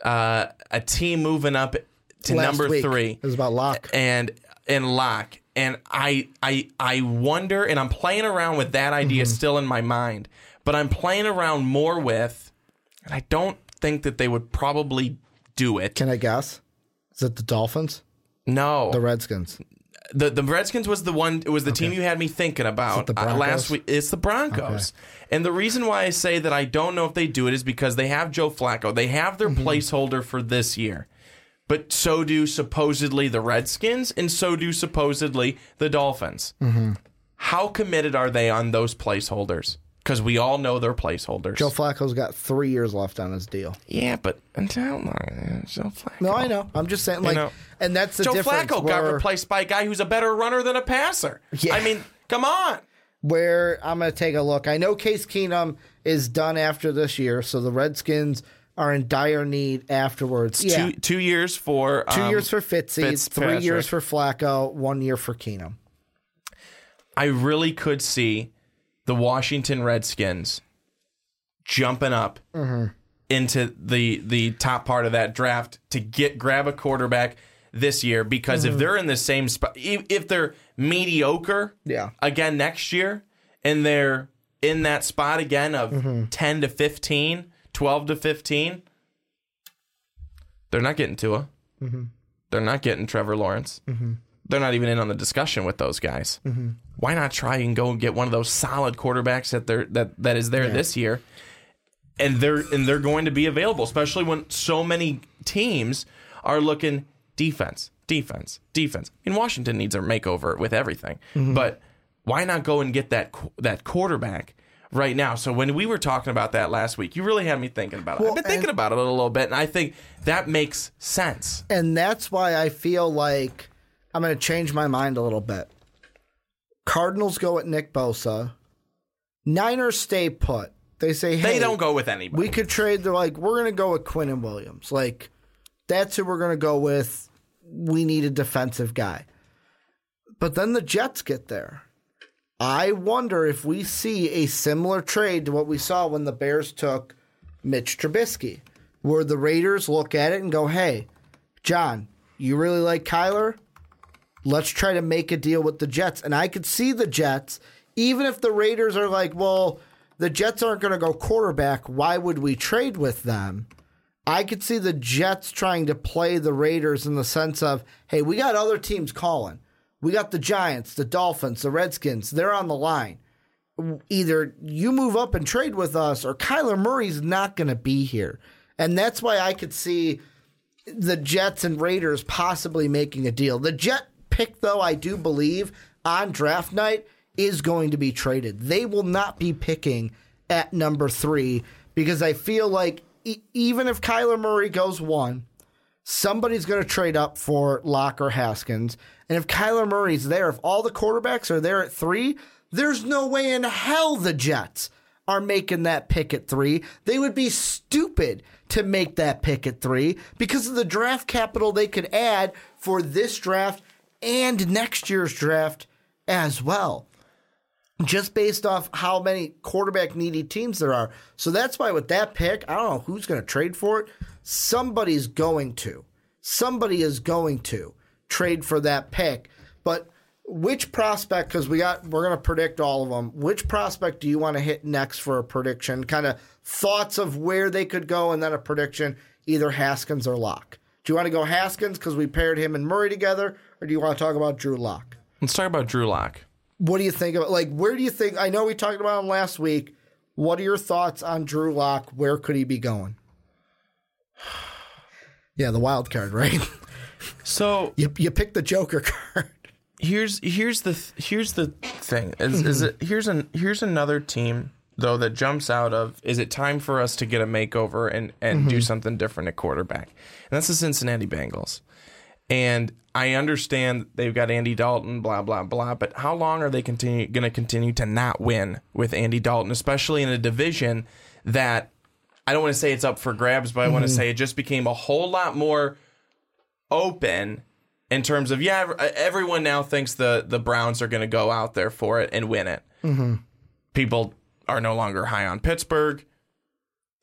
uh, a team moving up to Last number week, three It was about Lock. and and lock and I I I wonder and I'm playing around with that idea Mm-hmm. still in my mind but I'm playing around more with and I don't think that they would probably do it Can I guess? Is it the Dolphins? no The Redskins? The the Redskins was the one. It was the team you had me thinking about uh, last week. It's the Broncos, and the reason why I say that I don't know if they do it is because they have Joe Flacco. They have their Mm-hmm. placeholder for this year, but so do supposedly the Redskins, and so do supposedly the Dolphins. Mm-hmm. How committed are they on those placeholders? Because we all know they're placeholders. Joe Flacco's got three years left on his deal. yeah, but until long, Joe Flacco. No, I know. I'm just saying, like, know. and that's the Joe difference. Flacco got where- replaced by a guy who's a better runner than a passer. Yeah. I mean, come on. where I'm going to take a look. I know Case Keenum is done after this year, so the Redskins are in dire need afterwards. yeah, two two years for two um, years for Fitzy, three years for Flacco, one year for Keenum. I really could see the Washington Redskins jumping up Mm-hmm. into the the top part of that draft to get grab a quarterback this year because Mm-hmm. if they're in the same spot if they're mediocre Yeah. again next year and they're in that spot again of Mm-hmm. 10 to 15 12 to 15 they're not getting Tua. Mm-hmm. They're not getting Trevor Lawrence. They're not even in on the discussion with those guys. Why not try and go and get one of those solid quarterbacks that they're that that is there this year? And they're and they're going to be available, especially when so many teams are looking defense, defense, defense. I mean, Washington needs a makeover with everything, Mm-hmm. but why not go and get that that quarterback right now? So when we were talking about that last week, you really had me thinking about it. Well, I've been thinking about it a little bit, and I think that makes sense. And that's why I feel like I'm going to change my mind a little bit. Cardinals go at Nick Bosa. Niners stay put. They say, hey, They don't go with anybody. we could trade. They're like, we're going to go with Quinnen Williams. Like, that's who we're going to go with. We need a defensive guy. But then the Jets get there. I wonder if we see a similar trade to what we saw when the Bears took Mitch Trubisky, where the Raiders look at it and go, hey, Jon, you really like Kyler? Let's try to make a deal with the Jets. And I could see the Jets, even if the Raiders are like, well, the Jets aren't going to go quarterback. Why would we trade with them? I could see the Jets trying to play the Raiders in the sense of, hey, we got other teams calling. We got the Giants, the Dolphins, the Redskins. They're on the line. Either you move up and trade with us, or Kyler Murray's not going to be here. And that's why I could see the Jets and Raiders possibly making a deal. The Jet pick, though, I do believe on draft night is going to be traded. They will not be picking at number three because I feel like e- even if Kyler Murray goes one, somebody's going to trade up for Lock or Haskins. And if Kyler Murray's there, if all the quarterbacks are there at three, there's no way in hell the Jets are making that pick at three. They would be stupid to make that pick at three because of the draft capital they could add for this draft and next year's draft as well. Just based off how many quarterback needy teams there are. So that's why with that pick, I don't know who's going to trade for it. Somebody's going to. Somebody is going to trade for that pick. But which prospect because we got we're going to predict all of them which prospect do you want to hit next for a prediction kind of thoughts of where they could go and then a prediction either haskins or Lock. do you want to go haskins because we paired him and murray together or do you want to talk about drew Lock? Let's talk about Drew Lock. what do you think about like where do you think i know we talked about him last week. What are your thoughts on drew Lock? where could he be going? Yeah the wild card right? So you, you picked the joker card. Here's here's the here's the thing. Is is it here's an here's another team though that jumps out of is it time for us to get a makeover and and do mm-hmm. something different at quarterback? And that's the Cincinnati Bengals and I understand they've got Andy Dalton blah blah blah but how long are they continue going to continue to not win with Andy Dalton especially in a division that I don't want to say it's up for grabs but I want to say it just became a whole lot more open in terms of yeah, everyone now thinks the the Browns are going to go out there for it and win it. Mm-hmm. People are no longer high on Pittsburgh.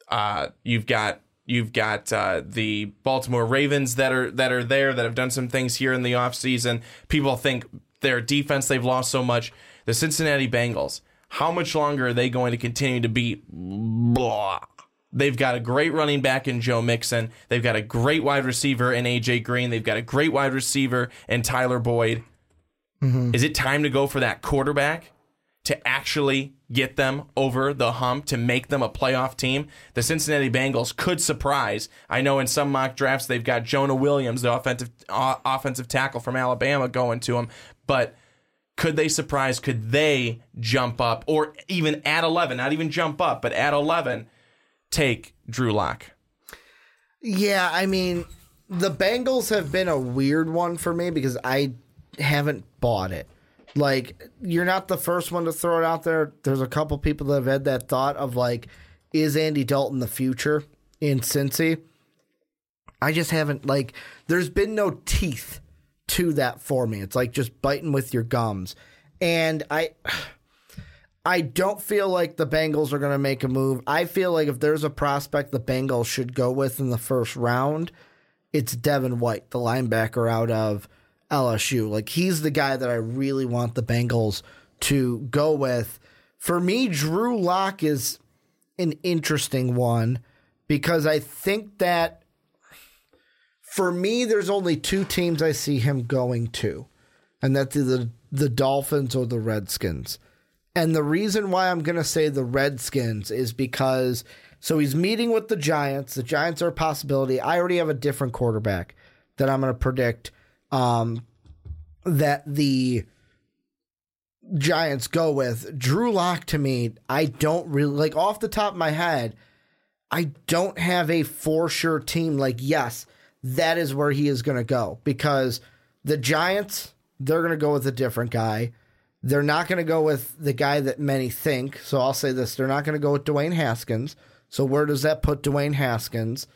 Uh, you've got you've got uh, the Baltimore Ravens that are that are there that have done some things here in the offseason. People think their defense they've lost so much. The Cincinnati Bengals, how much longer are they going to continue to be blah? They've got a great running back in Joe Mixon. They've got a great wide receiver in AJ Green. They've got a great wide receiver in Tyler Boyd. Is it time to go for that quarterback to actually get them over the hump to make them a playoff team? The Cincinnati Bengals could surprise. I know in some mock drafts they've got Jonah Williams, the offensive uh, offensive tackle from Alabama, going to them, but could they surprise? Could they jump up or even at 11, not even jump up, but at 11, take Drew Lock? Yeah, I mean, the Bengals have been a weird one for me because I haven't bought it. Like, you're not the first one to throw it out there. There's a couple people that have had that thought of like, is Andy Dalton the future in Cincy? I just haven't like. There's been no teeth to that for me. It's like just biting with your gums, and I. I don't feel like the Bengals are going to make a move. I feel like if there's a prospect the Bengals should go with in the first round, it's Devin White, the linebacker out of LSU. Like he's the guy that I really want the Bengals to go with. For me, Drew Lock is an interesting one because I think that for me, there's only two teams I see him going to, and that's either the Dolphins or the Redskins. And the reason why I'm going to say the Redskins is because so he's meeting with the Giants. The Giants are a possibility. I already have a different quarterback that I'm going to predict um, that the Giants go with. Drew Lock to me, I don't really like off the top of my head. I don't have a for sure team like yes, that is where he is going to go because the Giants they're going to go with a different guy. They're not going to go with the guy that many think. So I'll say this: they're not going to go with Dwayne Haskins. So where does that put Dwayne Haskins?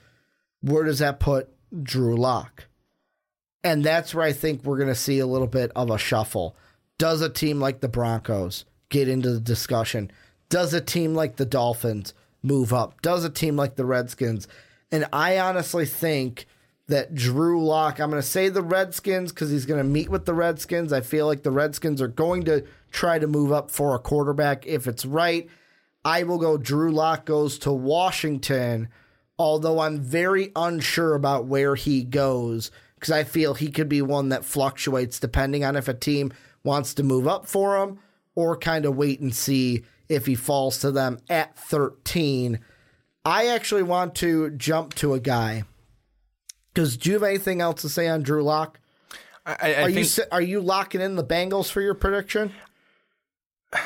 Where does that put Drew Lock? And that's where I think we're going to see a little bit of a shuffle. Does a team like the Broncos get into the discussion? Does a team like the Dolphins move up? Does a team like the Redskins? And I honestly think that Drew Lock, I'm going to say the Redskins because he's going to meet with the Redskins. I feel like the Redskins are going to try to move up for a quarterback if it's right. I will go Drew Lock goes to Washington, although I'm very unsure about where he goes because I feel he could be one that fluctuates depending on if a team wants to move up for him or kind of wait and see if he falls to them at 13. I actually want to jump to a guy because do you have anything else to say on Drew Lock? I, I Are think you are you locking in the Bengals for your prediction?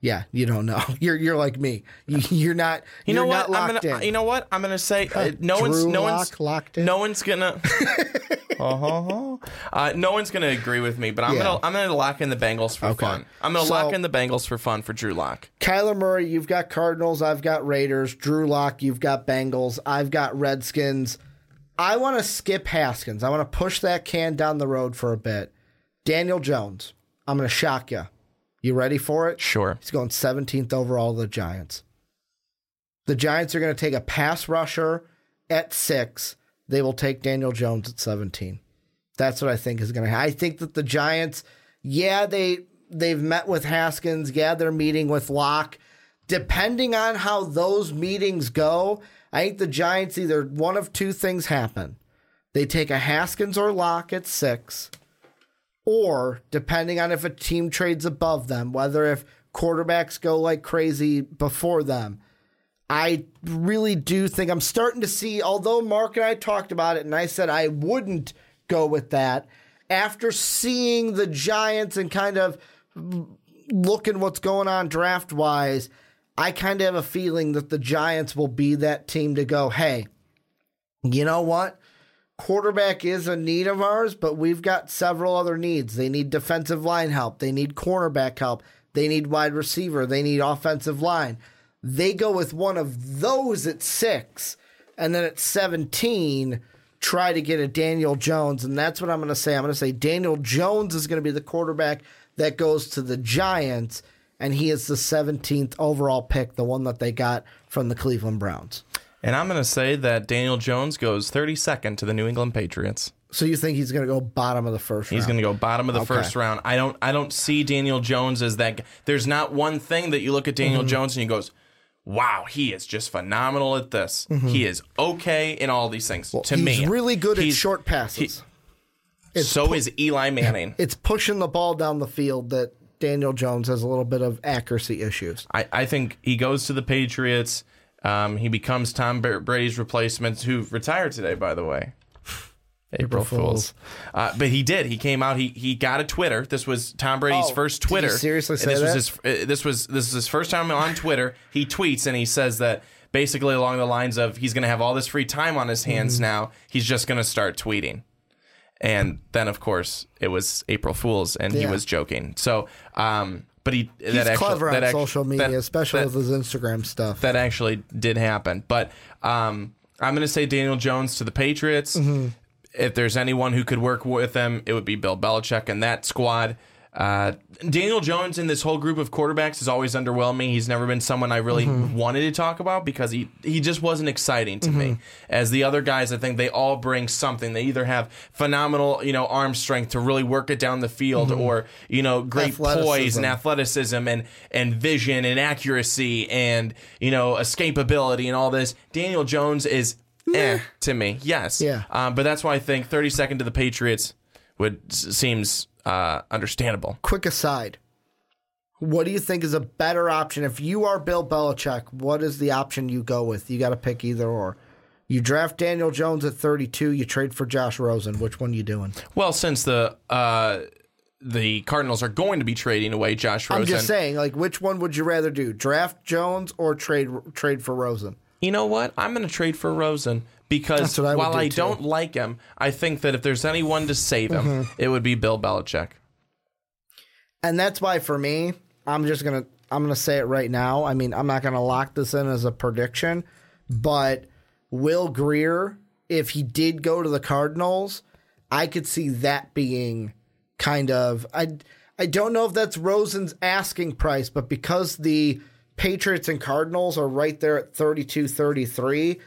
Yeah, you don't know. You're you're like me. You, you're not. You know what? I'm gonna. in. You know what? I'm gonna say uh, no one's no Lock one's locked in? no one's gonna. uh-huh. uh, no one's gonna agree with me, but I'm Yeah. gonna I'm gonna lock in the Bengals for Okay. fun. I'm gonna So- lock in the Bengals for fun for Drew Lock. Kyler Murray, you've got Cardinals, I've got Raiders. Drew Lock, you've got Bengals, I've got Redskins. I want to skip Haskins. I want to push that can down the road for a bit. Daniel Jones, I'm going to shock you. You ready for it? Sure. He's going 17th overall to the Giants. The Giants are going to take a pass rusher at six. They will take Daniel Jones at 17. That's what I think is going to happen. I think that the Giants, yeah, they they've met with Haskins. Yeah, they're meeting with Lock. Depending on how those meetings go, I think the Giants either one of two things happen. They take a Haskins or Lock at six, or depending on if a team trades above them, whether if quarterbacks go like crazy before them. I really do think I'm starting to see, although Mark and I talked about it and I said I wouldn't go with that, after seeing the Giants and kind of looking what's going on draft wise, I kind of have a feeling that the Giants will be that team to go, hey, you know what? Quarterback is a need of ours, but we've got several other needs. They need defensive line help, they need cornerback help, they need wide receiver, they need offensive line. They go with one of those at six, and then at 17, try to get a Daniel Jones, and that's what I'm going to say. I'm going to say Daniel Jones is going to be the quarterback that goes to the Giants, and he is the 17th overall pick, the one that they got from the Cleveland Browns. And I'm going to say that Daniel Jones goes 32nd to the New England Patriots. So you think he's going to go bottom of the first He's round? going to go bottom of the Okay. first round. I don't I don't see Daniel Jones as that. There's not one thing that you look at Daniel Mm-hmm. Jones and you goes, "Wow, he is just phenomenal at this. He is okay in all these things." to Mm-hmm. he's really good at he's- short passes. It's so is Eli Manning. it's pushing the ball down the field that Daniel Jones has a little bit of accuracy issues. I, I think he goes to the Patriots. Um, he becomes Tom Brady's replacement, who retired today, by the way. April Fools. Uh, but he did. He came out. He he got a Twitter. This was Tom Brady's Oh, first did Twitter. seriously say this that? was his. uh, This was this is his first time on Twitter. He tweets and he says that basically along the lines of he's going to have all this free time on his hands Mm-hmm. now. He's just going to start tweeting. And then of course it was April Fools, and he was joking. So, um, but he He's that actually clever on that act- social media, that- especially that- with his Instagram stuff. that actually did happen. But um, I'm going to say Daniel Jones to the Patriots. Mm-hmm. If there's anyone who could work with them, it would be Bill Belichick and that squad. Uh, Daniel Jones in this whole group of quarterbacks has always underwhelmed me. He's never been someone I really Mm-hmm. wanted to talk about because he he just wasn't exciting to me. As the other guys, I think they all bring something. They either have phenomenal, you know, arm strength to really work it down the field, or you know, great poise and athleticism and and vision and accuracy and you know escapability and all this. Daniel Jones is eh to me. Yes. Yeah. Um, but that's why I think 32nd to the Patriots would seems uh, understandable. Quick aside. What do you think is a better option? If you are Bill Belichick, what is the option you go with? You got to pick either or. You draft Daniel Jones at 32, you trade for Josh Rosen. Which one are you doing? Well, since the uh, the Cardinals are going to be trading away Josh Rosen, I'm just saying, like, which one would you rather do? Draft Jones or trade trade for Rosen? you know what? I'm going to trade for Rosen because I while do, I too. don't like him, I think that if there's anyone to save him, Mm-hmm. it would be Bill Belichick. and that's why for me, I'm just gonna I'm gonna say it right now. I mean, I'm not gonna lock this in as a prediction, but Will Grier, if he did go to the Cardinals, I could see that being kind of I I don't know if that's Rosen's asking price, but because the Patriots and Cardinals are right there at 32 33,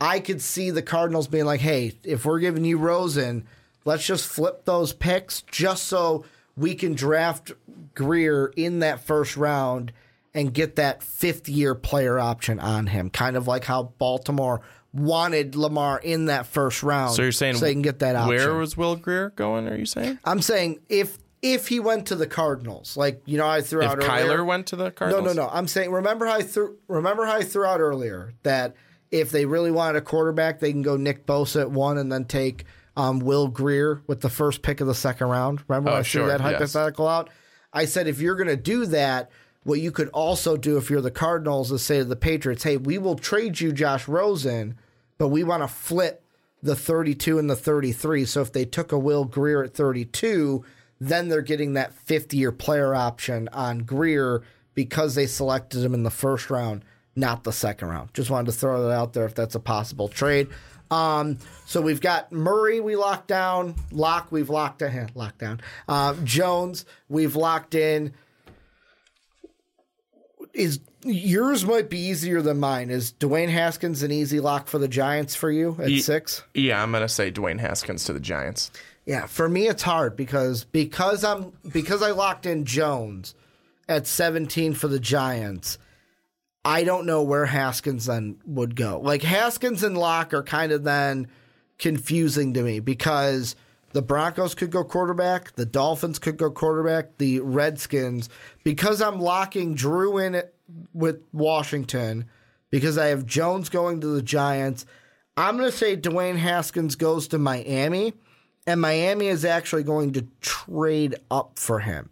I could see the Cardinals being like, "Hey, if we're giving you Rosen, let's just flip those picks just so we can draft Grier in that first round and get that fifth year player option on him, kind of like how Baltimore wanted Lamar in that first round. So you're saying so they can get that option. Where was Will Grier going? Are you saying I'm saying if if he went to the Cardinals, like you know, I threw if out Kyler earlier, went to the Cardinals. no, no, no. I'm saying remember how I threw remember how I threw out earlier that if they really wanted a quarterback, they can go Nick Bosa at one and then take um, Will Grier with the first pick of the second round. Remember Oh, when I sure, threw that yes. hypothetical out? I said if you're going to do that, what you could also do if you're the Cardinals is say to the Patriots, "Hey, we will trade you Josh Rosen, but we want to flip the 32 and the 33. So if they took a Will Grier at 32, then they're getting that fifth year player option on Grier because they selected him in the first round, not the second round. Just wanted to throw that out there if that's a possible trade. Um, so we've got Murray, we locked down. Lock, we've locked in. Locked down. Um, Jones, we've locked in. Is yours might be easier than mine? Is Dwayne Haskins an easy lock for the Giants for you at Ye- six? Yeah, I'm gonna say Dwayne Haskins to the Giants. Yeah, for me it's hard because because I'm because I locked in Jones at 17 for the Giants. I don't know where Haskins then would go. Like Haskins and Lock are kind of then confusing to me because the Broncos could go quarterback, the Dolphins could go quarterback, the Redskins because I'm locking Drew in it with Washington because I have Jones going to the Giants. I'm going to say Dwayne Haskins goes to Miami and Miami is actually going to trade up for him.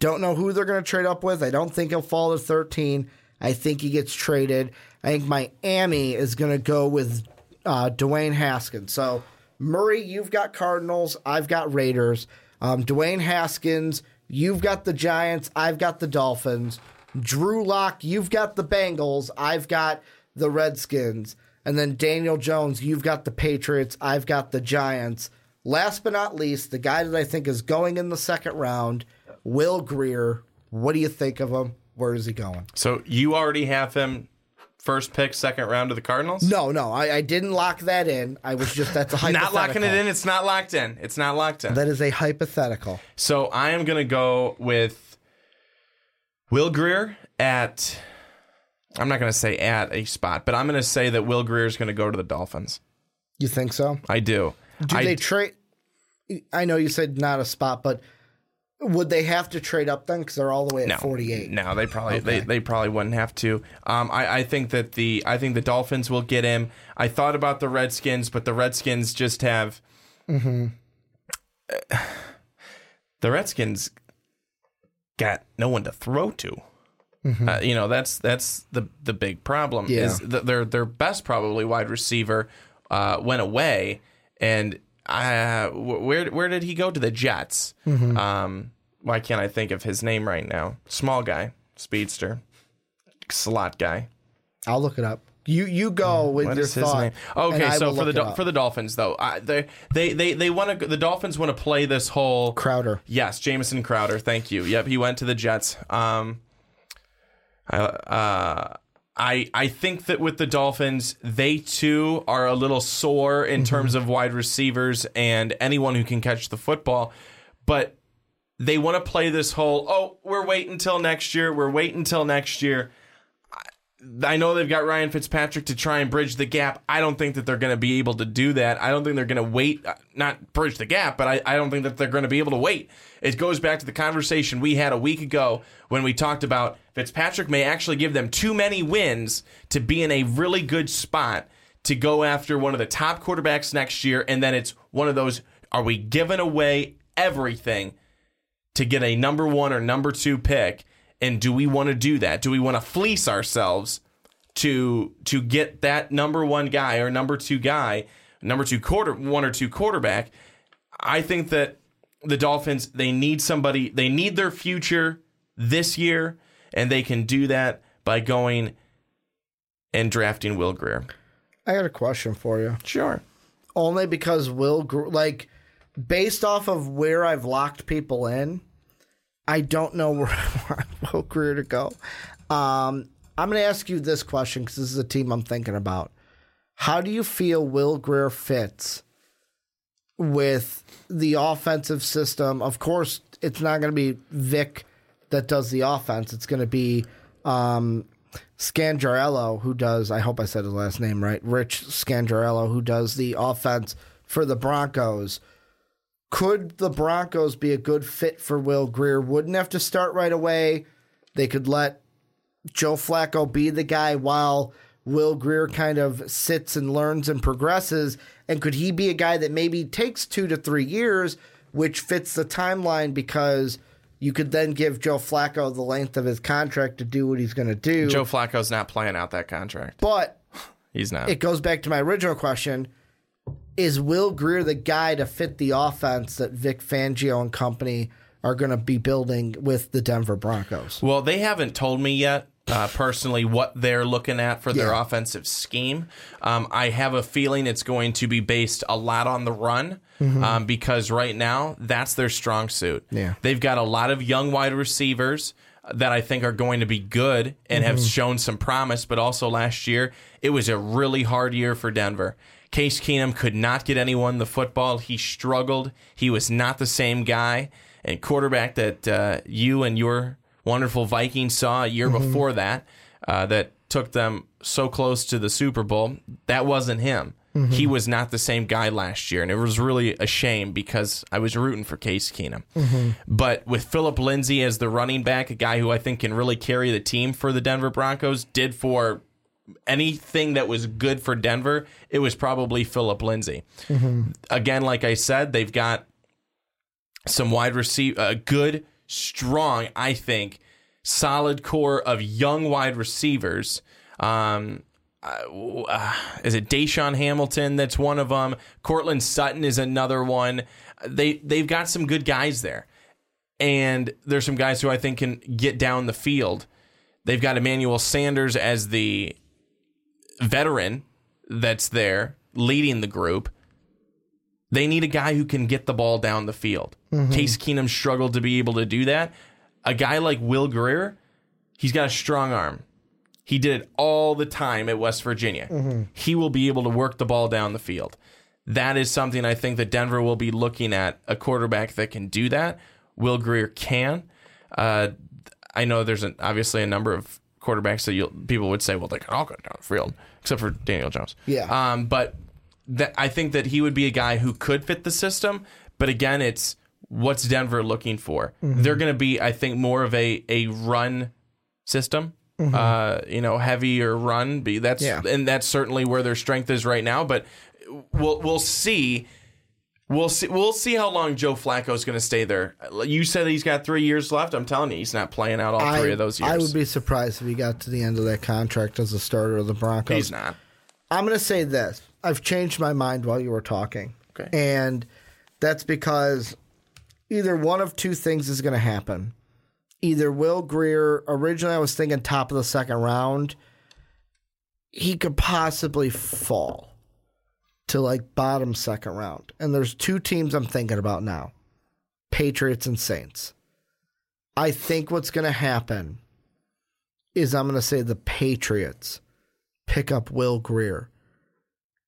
Don't know who they're going to trade up with. I don't think he'll fall to 13. I think he gets traded. I think Miami is going to go with uh, Dwayne Haskins. So, Murray, you've got Cardinals. I've got Raiders. Um, Dwayne Haskins, you've got the Giants. I've got the Dolphins. Drew Lock, you've got the Bengals. I've got the Redskins. And then Daniel Jones, you've got the Patriots, I've got the Giants. Last but not least, the guy that I think is going in the second round, Will Grier. What do you think of him? Where is he going? So you already have him first pick, second round to the Cardinals? No, no, I, I didn't lock that in. I was just that's a hypothetical. Not locking it in. It's not locked in. It's not locked in. That is a hypothetical. So I am going to go with Will Grier at. I'm not going to say at a spot, but I'm going to say that Will Grier is going to go to the Dolphins. You think so? I do. Do I, they trade? I know you said not a spot, but would they have to trade up then? Because they're all the way at no, 48. No, they probably they, Okay. they probably wouldn't have to. Um, I, I think that the I think the Dolphins will get him. I thought about the Redskins, but the Redskins just have. Mm-hmm. the Redskins got no one to throw to. Uh, you know that's that's the the big problem Mm-hmm. Yeah. is that their their best probably wide receiver uh, went away and uh, where where did he go to the Jets? Mm-hmm. Um, why can't I think of his name right now? Small guy, speedster, slot guy. I'll look it up. You you go with Mm. What your thought. Okay, so for the look it Dol- up. for the Dolphins though, I, they they they they want to the Dolphins want to play this whole Crowder. Yes, Jamison Crowder. Thank you. Yep, he went to the Jets. Um, I, uh, I I think that with the Dolphins, they too are a little sore in mm-hmm. terms of wide receivers and anyone who can catch the football, but they want to play this whole oh we're waiting until next year. We're waiting until next year. I know they've got Ryan Fitzpatrick to try and bridge the gap. I don't think that they're going to be able to do that. I don't think they're going to wait, uh, not bridge the gap, but I, I don't think that they're going to be able to wait. It goes back to the conversation we had a week ago when we talked about Fitzpatrick may actually give them too many wins to be in a really good spot to go after one of the top quarterbacks next year. And then it's one of those are we giving away everything to get a number one or number two pick? And do we want to do that? Do we want to fleece ourselves to to get that number one guy or number two guy, number two quarter one or two quarterback? I think that the Dolphins they need somebody. They need their future this year, and they can do that by going and drafting Will Grier. I got a question for you. Sure. Only because Will Gr- like based off of where I've locked people in, I don't know where Will Grier to go. Um, I'm going to ask you this question because this is a team I'm thinking about. How do you feel Will Grier fits with the offensive system? Of course, it's not going to be Vic that does the offense. It's going to be um, who does. I hope I said his last name right. Rich Scangarello who does the offense for the Broncos. Could the Broncos be a good fit for Will Grier? Wouldn't have to start right away. They could let Joe Flacco be the guy while Will Grier kind of sits and learns and progresses? And could he be a guy that maybe takes two to three years, which fits the timeline because you could then give Joe Flacco the length of his contract to do what he's going to do? Joe Flacco's not playing out that contract. but He's not. it goes back to my original question. Is Will Grier the guy to fit the offense that Vic Fangio and company are going to be building with the Denver Broncos? Well, they haven't told me yet. Uh, personally, what they're looking at for their Yeah. offensive scheme, um, I have a feeling it's going to be based a lot on the run um, because right now that's their strong suit. Yeah. they've got a lot of young wide receivers that I think are going to be good and have shown some promise. But also last year, it was a really hard year for Denver. Case Keenum could not get anyone the football. He struggled. He was not the same guy and quarterback that uh, you and your wonderful Vikings saw a year before that, uh, that took them so close to the Super Bowl. That wasn't him. He was not the same guy last year, and it was really a shame because I was rooting for Case Keenum. But with Phillip Lindsay as the running back, a guy who I think can really carry the team for the Denver Broncos, did for anything that was good for Denver, it was probably Phillip Lindsay. Again, like I said, they've got some wide receiver, a good, strong, I think, solid core of young wide receivers. Um, uh, uh, is it DaeSean Hamilton? That's one of them. Courtland Sutton is another one. They they've got some good guys there, and there's some guys who I think can get down the field. They've got Emmanuel Sanders as the veteran that's there leading the group. They need a guy who can get the ball down the field. Case Keenum struggled to be able to do that. A guy like Will Grier, he's got a strong arm. He did it all the time at West Virginia. He will be able to work the ball down the field. That is something I think that Denver will be looking at a quarterback that can do that. Will Grier can. Uh, I know there's an, obviously a number of quarterbacks that you'll, people would say, well, they can all go down the field, except for Daniel Jones. Yeah. Um, but that I think that he would be a guy who could fit the system. But again, it's what's Denver looking for? Mm-hmm. They're going to be, I think, more of a a run system. Uh, you know, heavier run. Be that's Mm-hmm. Yeah. and that's certainly where their strength is right now. But we'll we'll see. We'll see. We'll see how long Joe Flacco is going to stay there. You said he's got three years left. I'm telling you, he's not playing out all three of those years. I would be surprised if he got to the end of that contract as a starter of the Broncos. He's not. I'm going to say this. I've changed my mind while you were talking. Okay. And that's because either one of two things is going to happen. Either Will Grier, originally I was thinking top of the second round, he could possibly fall to like bottom second round. And there's two teams I'm thinking about now Patriots and Saints. I think what's going to happen is I'm going to say the Patriots pick up Will Grier.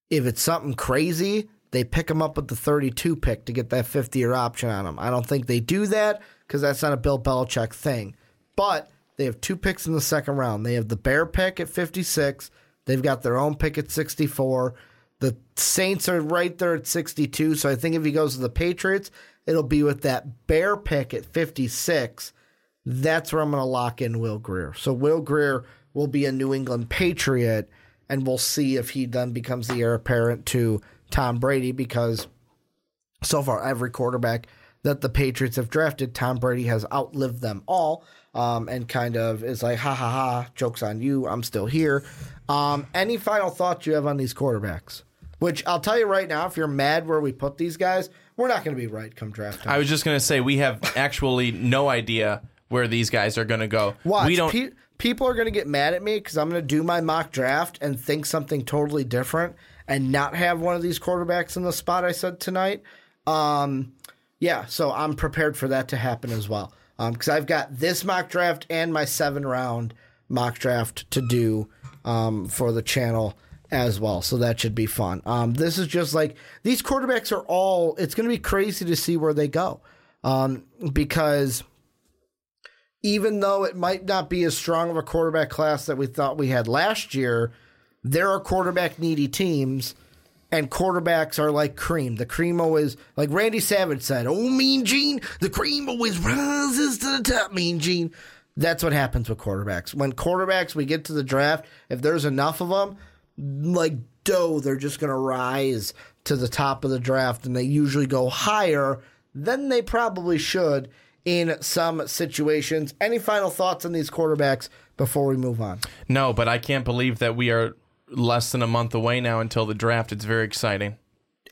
If it's something crazy, they pick him up with the 32 pick to get that 50 year option on him. I don't think they do that because that's not a Bill Belichick thing. But they have two picks in the second round. They have the Bear pick at 56. They've got their own pick at 64. The Saints are right there at 62. So I think if he goes to the Patriots, it'll be with that Bear pick at 56. That's where I'm going to lock in Will Grier. So Will Grier will be a New England Patriot, and we'll see if he then becomes the heir apparent to Tom Brady because so far every quarterback that the Patriots have drafted, Tom Brady has outlived them all. Um, and kind of is like, ha ha ha, joke's on you. I'm still here. Um, any final thoughts you have on these quarterbacks? Which I'll tell you right now, if you're mad where we put these guys, we're not going to be right come draft time. I was just going to say we have actually no idea where these guys are going to go. Watch, we don't. pe- people are going to get mad at me because I'm going to do my mock draft and think something totally different and not have one of these quarterbacks in the spot I said tonight. Um, yeah, so I'm prepared for that to happen as well. Because I've got this mock draft and my seven round mock draft to do um, for the channel as well. So that should be fun. Um, this is just like these quarterbacks are all, it's going to be crazy to see where they go. Um, because even though it might not be as strong of a quarterback class that we thought we had last year, there are quarterback needy teams, and quarterbacks are like cream. The cream always, like Randy Savage said, "Oh, Mean Gene, the cream always rises to the top." Mean Gene. That's what happens with quarterbacks. When quarterbacks, we get to the draft, if there's enough of them, like dough, they're just going to rise to the top of the draft, and they usually go higher than they probably should in some situations. Any final thoughts on these quarterbacks before we move on? No, but I can't believe that we are less than a month away now until the draft. It's very exciting.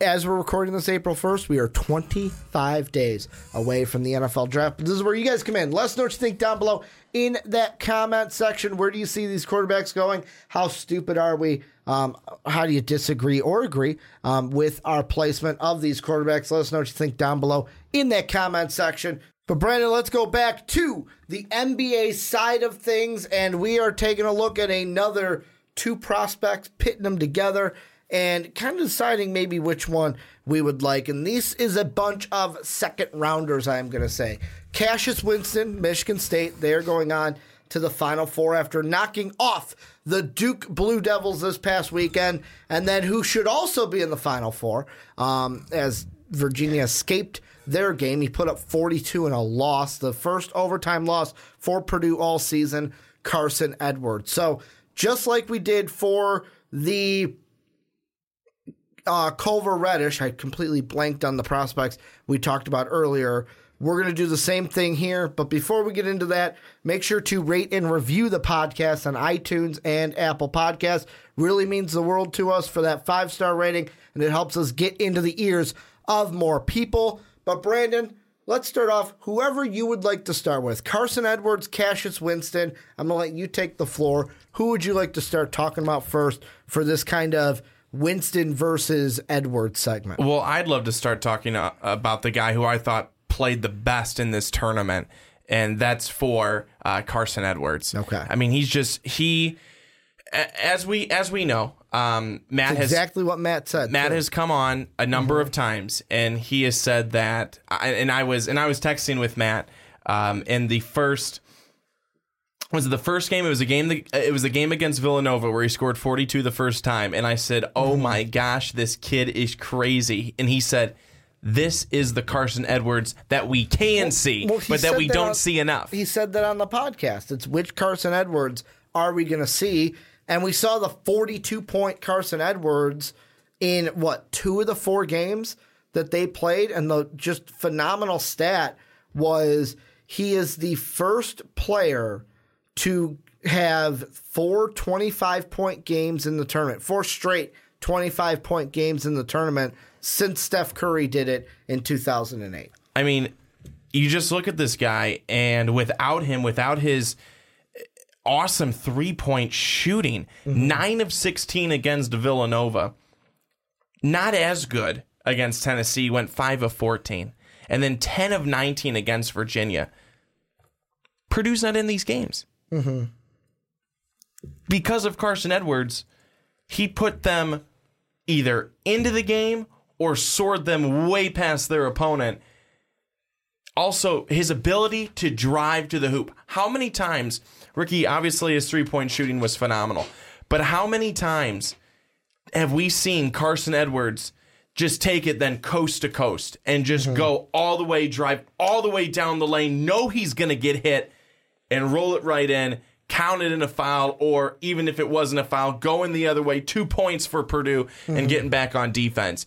As we're recording this April 1st, we are 25 days away from the NFL draft. But this is where you guys come in. Let us know what you think down below in that comment section. Where do you see these quarterbacks going? How stupid are we? Um, how do you disagree or agree um, with our placement of these quarterbacks? Let us know what you think down below in that comment section. But Brandon, let's go back to the NBA side of things, and we are taking a look at another two prospects, pitting them together, and kind of deciding maybe which one we would like. And this is a bunch of second rounders, I'm going to say. Cassius Winston, Michigan State, they're going on to the Final Four after knocking off the Duke Blue Devils this past weekend, and then who should also be in the Final Four um, as Virginia escaped their game. He put up 42 in a loss, the first overtime loss for Purdue all season, Carsen Edwards. So just like we did for the uh, Culver Reddish, I completely blanked on the prospects we talked about earlier. We're going to do the same thing here. But before we get into that, make sure to rate and review the podcast on iTunes and Apple Podcasts. Really means the world to us for that five star rating, and it helps us get into the ears of more people. But Brandon, let's start off whoever you would like to start with Carsen Edwards, Cassius Winston. I'm going to let you take the floor. Who would you like to start talking about first for this kind of Winston versus Edwards segment. Well, I'd love to start talking uh, about the guy who I thought played the best in this tournament, and that's for uh, Carsen Edwards. Okay. I mean, he's just he, as we as we know, um, Matt has Exactly what Matt said. Matt too. has come on a number of times, and he has said that. I- And I was and I was texting with Matt um, in the first. Was it the first game? It was a game. That, it was a game against Villanova where he scored 42 the first time, and I said, "Oh mm-hmm. my gosh, this kid is crazy!" And he said, "This is the Carsen Edwards that we can see, well, but that we that don't on- see enough." He said that on the podcast. It's which Carsen Edwards are we going to see? And we saw the 42 point Carsen Edwards in what, two of the four games that they played? And the just phenomenal stat was he is the first player to have four 25 point games in the tournament, four straight 25 point games in the tournament since Steph Curry did it in 2008. I mean, you just look at this guy, and without him, without his awesome three point shooting, mm-hmm. nine of 16 against Villanova, not as good against Tennessee, went five of 14, and then 10 of 19 against Virginia. Purdue's not in these games. Mm-hmm. Because of Carsen Edwards, he put them either into the game or soared them way past their opponent. Also, his ability to drive to the hoop. How many times, Ricky, obviously his three point shooting was phenomenal, but how many times have we seen Carsen Edwards just take it then coast to coast and just mm-hmm. go all the way, drive all the way down the lane, know he's going to get hit and roll it right in, count it in a foul, or even if it wasn't a foul, going the other way, two points for Purdue and getting back on defense.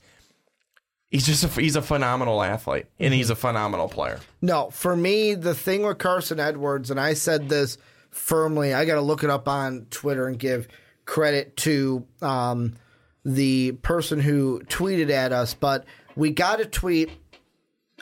He's just a, he's a phenomenal athlete and he's a phenomenal player. No, for me, the thing with Carsen Edwards, and I said this firmly, I got to look it up on Twitter and give credit to um, the person who tweeted at us, but we got a tweet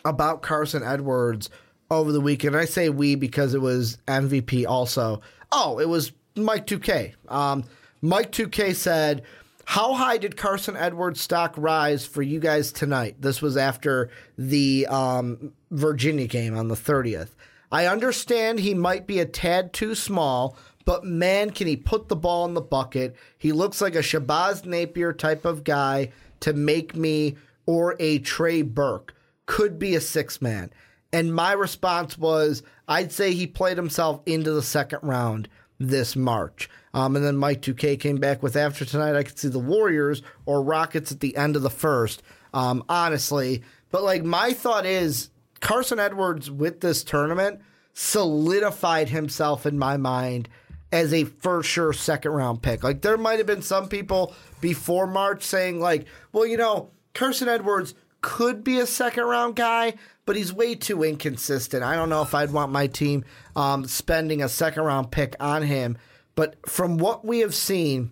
about Carsen Edwards over the weekend. I say we because it was MVP also. Oh, it was Mike 2K. Um, Mike 2K said, How high did Carsen Edwards stock rise for you guys tonight? This was after the um, Virginia game on the 30th. I understand he might be a tad too small, but man, can he put the ball in the bucket? He looks like a Shabazz Napier type of guy to make me or a Trey Burke. Could be a six man. And my response was, I'd say he played himself into the second round this March. Um, and then Mike 2K came back with after tonight, I could see the Warriors or Rockets at the end of the first, um, honestly. But like my thought is Carsen Edwards with this tournament solidified himself in my mind as a for sure second round pick. Like there might have been some people before March saying like, well, you know, Carsen Edwards could be a second round guy, but he's way too inconsistent. I don't know if I'd want my team um, spending a second round pick on him. But from what we have seen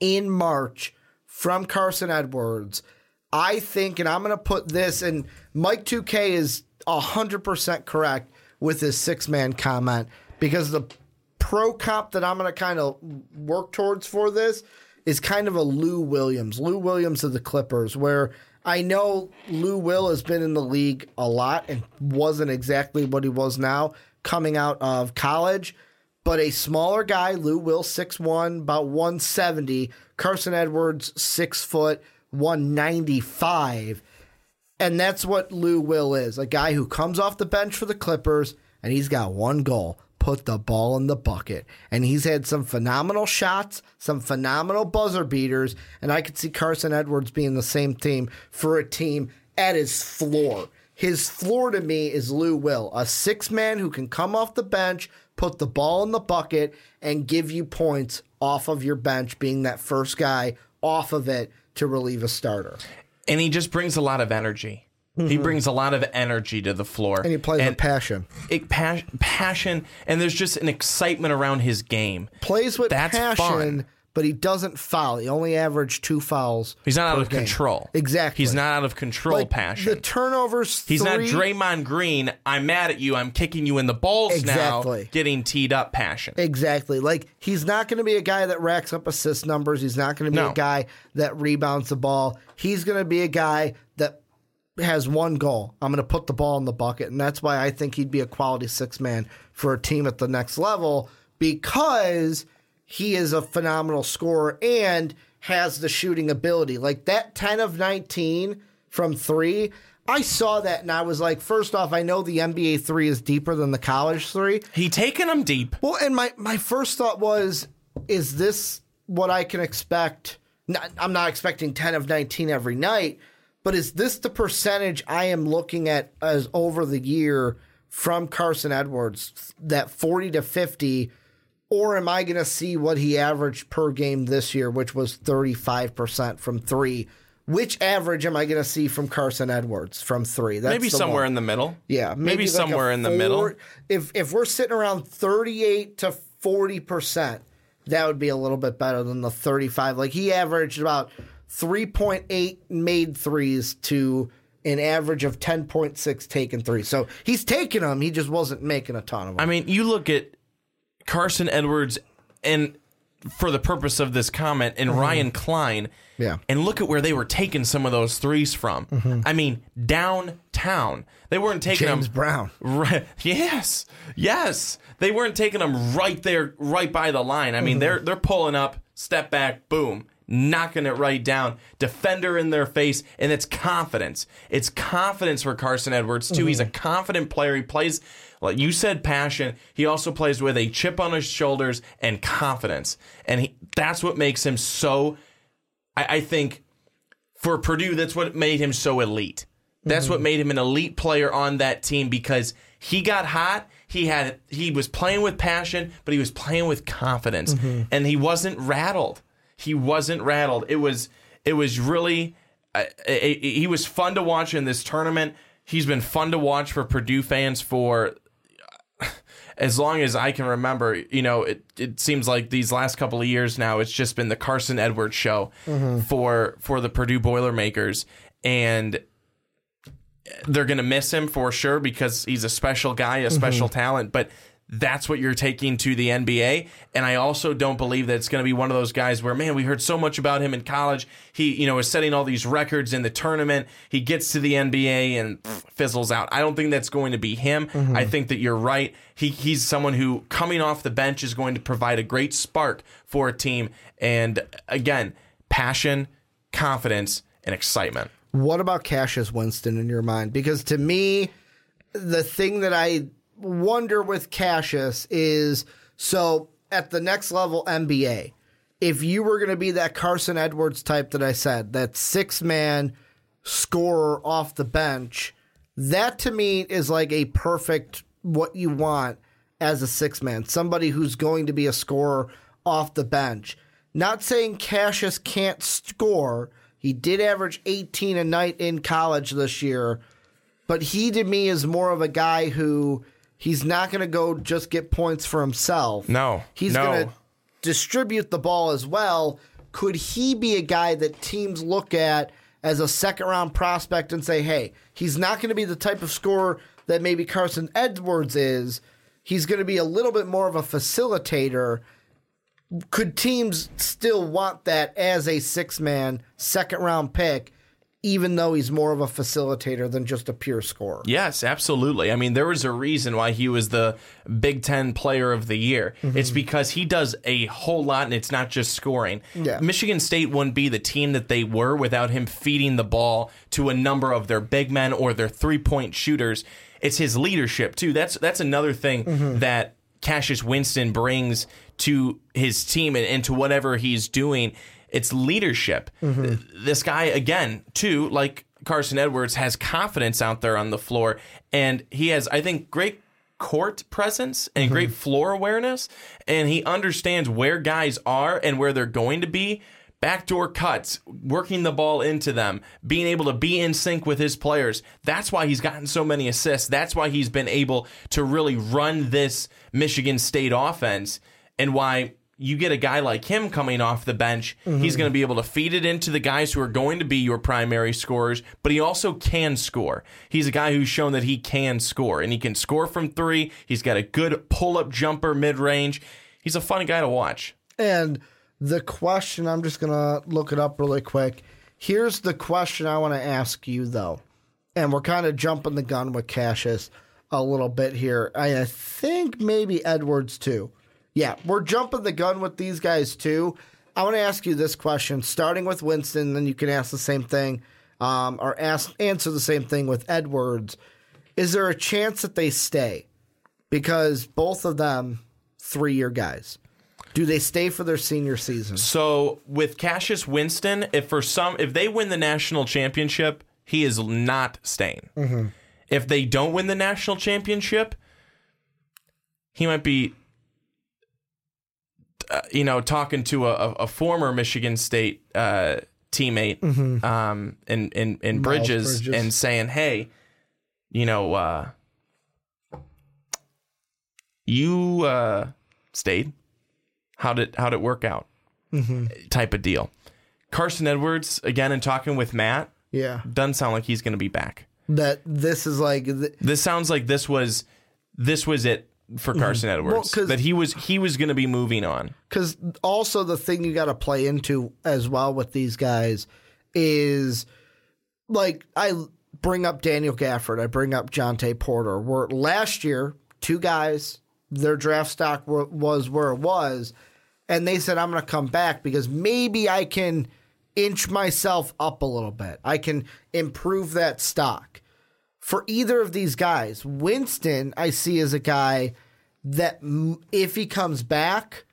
in March from Carsen Edwards, I think, and I'm going to put this, and Mike 2K is 100% correct with his six man comment because the pro comp that I'm going to kind of work towards for this is kind of a Lou Williams. Lou Williams of the Clippers, where I know Lou Will has been in the league a lot and wasn't exactly what he was now coming out of college. But a smaller guy, Lou Will, 6'1, about 170. Carsen Edwards, 6 foot, 195. And that's what Lou Will is a guy who comes off the bench for the Clippers and he's got one goal put the ball in the bucket. And he's had some phenomenal shots, some phenomenal buzzer beaters. And I could see Carsen Edwards being the same team for a team at his floor. His floor to me is Lou Will, a six man who can come off the bench, put the ball in the bucket, and give you points off of your bench, being that first guy off of it to relieve a starter. And he just brings a lot of energy. He brings a lot of energy to the floor. Mm-hmm. And he plays with passion. it, pa- passion, and there's just an excitement around his game. Plays with That's passion, fun. but he doesn't foul. He only averaged two fouls. He's not out of game. control. Exactly. He's not out of control. Like, passion. The turnovers. He's not Draymond Green. I'm mad at you. I'm kicking you in the balls Exactly. now. Getting teed up. Passion. Exactly. Like he's not going to be a guy that racks up assist numbers. He's not going to be No. a guy that rebounds the ball. He's going to be a guy that has one goal. I'm going to put the ball in the bucket, and that's why I think he'd be a quality six man for a team at the next level because he is a phenomenal scorer and has the shooting ability. Like that 10 of 19 from 3, I saw that and I was like, first off, I know the NBA 3 is deeper than the college 3. He taking them deep. Well, and my my first thought was, is this what I can expect? Not, I'm not expecting 10 of 19 every night, but is this the percentage I am looking at as over the year from Carsen Edwards, that 40 to 50? Or am I going to see what he averaged per game this year, which was 35% from three? Which average am I going to see from Carsen Edwards from three? That's Maybe somewhere one. in the middle. Yeah, maybe, like somewhere in the middle. If if we're sitting around thirty eight to forty percent, that would be a little bit better than the thirty five. Like he averaged about three point eight made threes to an average of ten point six taken threes. So he's taking them. He just wasn't making a ton of them. I mean, you look at Carsen Edwards and for the purpose of this comment and Ryan Cline. Mm-hmm. Yeah. Mm-hmm. And look at where they were taking some of those threes from. I mean, downtown. They weren't taking James them Brown. Right. Yes. Yes. They weren't taking them right there, right by the line. I mean, Mm-hmm. they're they're pulling up, step back, boom, knocking it right down. Defender in their face, and it's confidence. It's confidence for Carsen Edwards too. He's a Mm-hmm. confident player. He plays, like you said, passion. He also plays with a chip on his shoulders and confidence, and he, that's what makes him so. I, I think for Purdue, that's what made him so elite. That's what made him an elite player on that team because he got hot. He had he was playing with passion, but he was playing with confidence, and he wasn't rattled. He wasn't rattled. It was it was really uh, it- it- he was fun to watch in this tournament. He's been fun to watch for Purdue fans for as long as I can remember, you know, it, it seems like these last couple of years now, it's just been the Carsen Edwards show for for the Purdue Boilermakers, and they're gonna miss him for sure because he's a special guy, a special talent. But that's what you're taking to the NBA, and I also don't believe that it's going to be one of those guys where, man, we heard so much about him in college. He, you know, is setting all these records in the tournament. He gets to the NBA and fizzles out. I don't think that's going to be him. Mm-hmm. I think that you're right. He, he's someone who coming off the bench is going to provide a great spark for a team. And again, passion, confidence, and excitement. What about Cassius Winston in your mind? Because to me, the thing that I wonder with Cassius is so at the next level NBA, if you were going to be that Carsen Edwards type that I said, that six man scorer off the bench, that to me is like a perfect what you want as a six man, somebody who's going to be a scorer off the bench. Not saying Cassius can't score. He did average 18 a night in college this year, but he to me is more of a guy who he's not going to go just get points for himself. No, He's no. going to distribute the ball as well. Could he be a guy that teams look at as a second round prospect and say, hey, he's not going to be the type of scorer that maybe Carsen Edwards is? He's going to be a little bit more of a facilitator. Could teams still want that as a six man second round pick, even though he's more of a facilitator than just a pure scorer? Yes, absolutely. I mean, there was a reason why he was the Big Ten Player of the Year. Mm-hmm. It's because he does a whole lot, and it's not just scoring. Yeah. Michigan State wouldn't be the team that they were without him feeding the ball to a number of their big men or their three point shooters. It's his leadership too. That's that's another thing Mm-hmm. that Cassius Winston brings to his team and, and to whatever he's doing. It's leadership. Mm-hmm. This guy again, too, like Carsen Edwards, has confidence out there on the floor, and he has, I think, great court presence and great floor awareness, and he understands where guys are and where they're going to be. Backdoor cuts, working the ball into them, being able to be in sync with his players. That's why he's gotten so many assists. That's why he's been able to really run this Michigan State offense and why you get a guy like him coming off the bench. He's going to be able to feed it into the guys who are going to be your primary scorers, but he also can score. He's a guy who's shown that he can score, and he can score from three. He's got a good pull up jumper mid range. He's a fun guy to watch. And the question, I'm just going to look it up really quick. Here's the question I want to ask you, though. And we're kind of jumping the gun with Cassius a little bit here. I think maybe Edwards, too. Yeah, we're jumping the gun with these guys, too. I want to ask you this question, starting with Winston, then you can ask the same thing um, or ask answer the same thing with Edwards. Is there a chance that they stay? Because both of them, three year guys. Do they stay for their senior season? So with Cassius Winston, if for some if they win the national championship, he is not staying. If they don't win the national championship, he might be uh, you know talking to a, a, former Michigan State uh, teammate um, in in, in Bridges, Bridges. and saying, "Hey, you know, uh, you uh, stayed. How did how did it work out? Type of deal." Carsen Edwards again, in talking with Matt, Yeah. doesn't sound like he's going to be back. That this is like th- This sounds like this was this was it for mm-hmm. Carsen Edwards. 'cause- that he was he was going to be moving on. Because also the thing you got to play into as well with these guys is like I bring up Daniel Gafford, I bring up Jontay Porter. Where last year, two guys, their draft stock wa- was where it was, and they said I'm going to come back because maybe I can inch myself up a little bit. I can improve that stock. For either of these guys, Winston, I see as a guy that if he comes back,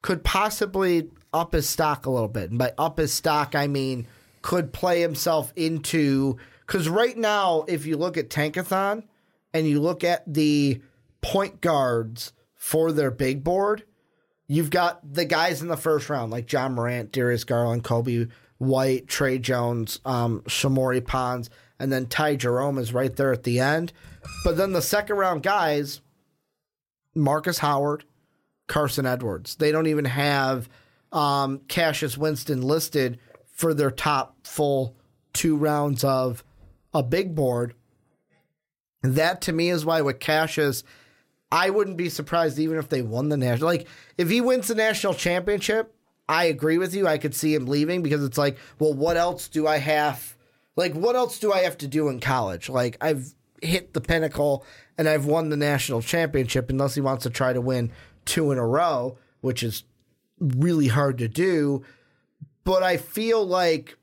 could possibly up his stock a little bit. And by up his stock, I mean could play himself into because right now, if you look at Tankathon and you look at the point guards for their big board, you've got the guys in the first round like Ja Morant, Darius Garland, Coby White, Tre Jones, um, Shamorie Ponds, and then Ty Jerome is right there at the end. But then the second round guys, Marcus Howard, Carsen Edwards. They don't even have um, Cassius Winston listed for their top full two rounds of a big board. That to me is why with Cassius, I wouldn't be surprised even if they won the national. Like if he wins the national championship, I agree with you. I could see him leaving because it's like, well, what else do I have? Like, what else do I have to do in college? Like, I've hit the pinnacle and I've won the national championship. Unless he wants to try to win two in a row, which is really hard to do. But I feel like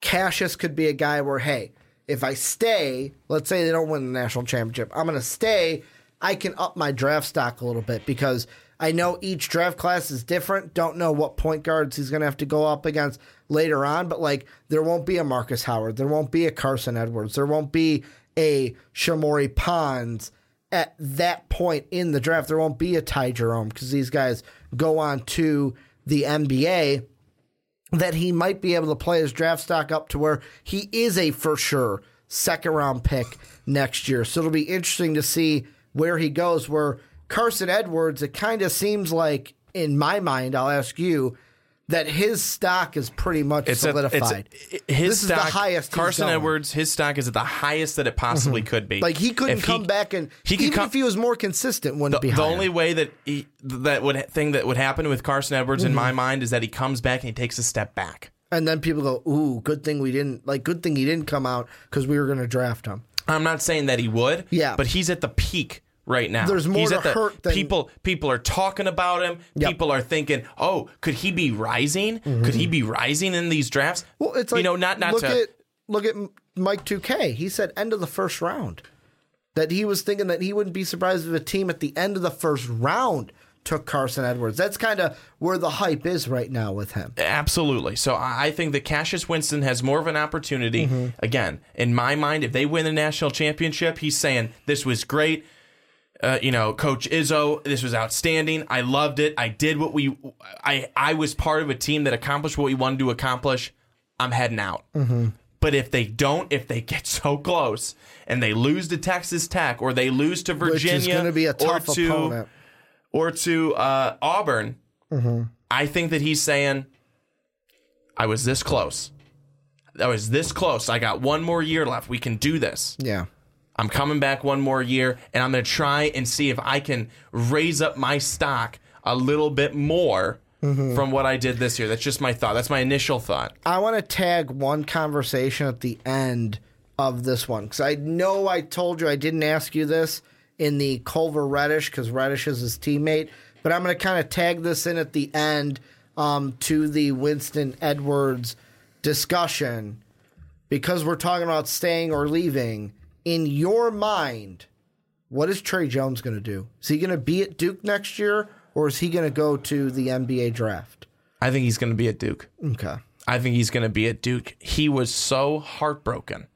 Cassius could be a guy where, hey, if I stay, let's say they don't win the national championship, I'm going to stay. I can up my draft stock a little bit because I know each draft class is different. Don't know what point guards he's going to have to go up against later on, but like there won't be a Marcus Howard, there won't be a Carsen Edwards, there won't be a Shamorie Ponds at that point in the draft. There won't be a Ty Jerome because these guys go on to the NBA that he might be able to play his draft stock up to where he is a for sure second round pick next year. So it'll be interesting to see where he goes. Where Carsen Edwards, it kind of seems like, in my mind, I'll ask you, that his stock is pretty much It's a- solidified. it's a- his This is the stock, highest he's Carsen. Edwards, his stock is at the highest that it possibly could be. like he couldn't If come back and he even come- if he was more consistent, wouldn't the, be the only way that he, that would thing that would happen with Carsen Edwards in Mm-hmm. my mind is that he comes back and he takes a step back. and then people go, "Ooh, good thing we didn't like. Good thing he didn't come out because we were going to draft him." I'm not saying that he would, Yeah. but he's at the peak right now. There's more he's to at the, hurt than- people. People are talking about him. Yep. People are thinking, "Oh, could he be rising? Could he be rising in these drafts?" Mm-hmm. Well, it's like you know, not not look to. at look at Mike 2K. He said end of the first round. That he was thinking that he wouldn't be surprised if a team at the end of the first round took Carsen Edwards. That's kind of where the hype is right now with him. Absolutely. So I I think that Cassius Winston has more of an opportunity. Mm-hmm. Again, in my mind, if they win the national championship, he's saying this was great. Uh, you know, Coach Izzo, this was outstanding. I loved it. I did what we. I I was part of a team that accomplished what we wanted to accomplish. I'm heading out. Mm-hmm. But if they don't, if they get so close and they lose to Texas Tech or they lose to Virginia going to be a tough or to opponent. or to uh, Auburn, I think that he's saying, I was this close. I was this close. I got one more year left. We can do this. Yeah. I'm coming back one more year, and I'm going to try and see if I can raise up my stock a little bit more from what I did this year. That's just my thought. That's my initial thought. I want to tag one conversation at the end of this one because I know I told you I didn't ask you this in the Culver Reddish because Reddish is his teammate, but I'm going to kind of tag this in at the end um, to the Winston Edwards discussion because we're talking about staying or leaving. In your mind, what is Tre Jones going to do? Is he going to be at Duke next year or is he going to go to the NBA draft? I think he's going to be at Duke. Okay. I think he's going to be at Duke. He was so heartbroken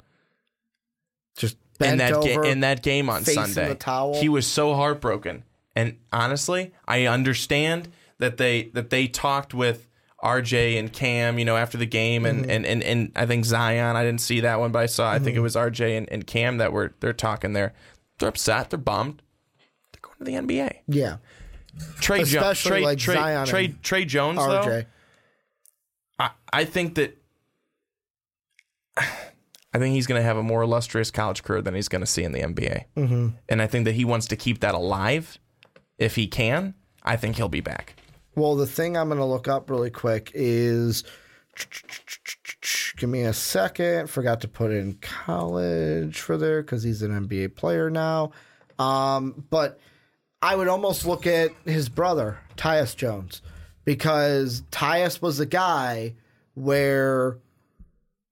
Just in that over. ga- in that game on Sunday. He was so heartbroken. And honestly, I understand that they that they talked with RJ and Cam, you know, after the game and, Mm-hmm. and, and, and I think Zion, I didn't see that one, but I saw I think it Mm-hmm. was RJ and, and Cam that were they're talking there. They're upset, they're bummed. They're going to the NBA. yeah. Tre Jones Especially Tre, like Tre, Zion Tre, Tre Jones RJ. though. I, I think that I think he's going to have a more illustrious college career than he's going to see in the NBA. Mm-hmm. And I think that he wants to keep that alive if he can. I think he'll be back. Well, the thing I'm going to look up really quick is. Give me a second. Forgot to put in college for there because he's an NBA player now. Um, but I would almost look at his brother, Tyus Jones, because Tyus was a guy where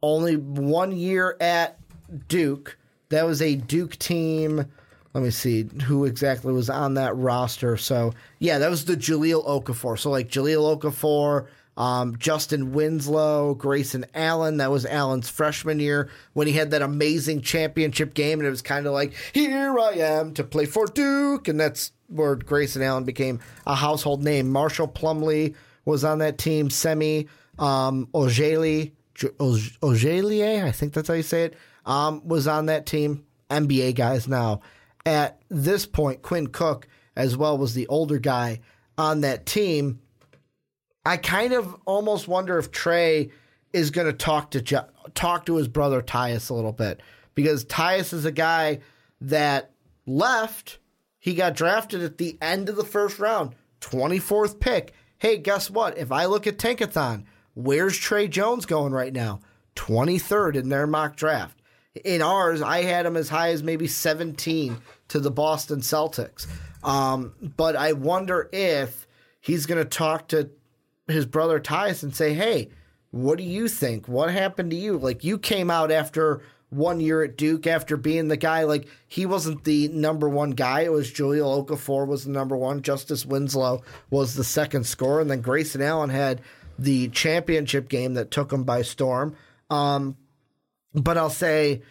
only one year at Duke. That was a Duke team. Let me see who exactly was on that roster. So yeah, that was the Jahlil Okafor. So like Jahlil Okafor, um, Justin Winslow, Grayson Allen. That was Allen's freshman year when he had that amazing championship game, and it was kind of like here I am to play for Duke, and that's where Grayson Allen became a household name. Marshall Plumlee was on that team. Semi um, Ojeli. Ojelie, I think that's how you say it, um, was on that team. NBA guys now. At this point, Quinn Cook as well was the older guy on that team. I kind of almost wonder if Tre is going to talk to talk to his brother Tyus a little bit because Tyus is a guy that left. He got drafted at the end of the first round, 24th pick. Hey, guess what? If I look at Tankathon, where's Tre Jones going right now? 23rd in their mock draft. In ours, I had him as high as maybe 17 to the Boston Celtics. Um, but I wonder if he's going to talk to his brother Tyus and say, "Hey, what do you think? What happened to you? Like you came out after one year at Duke after being the guy. Like he wasn't the number one guy. It was Jahlil Okafor was the number one. Justise Winslow was the second scorer, and then Grayson Allen had the championship game that took him by storm. Um, but I'll say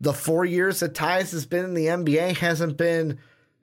the four years that Tyus has been in the NBA hasn't been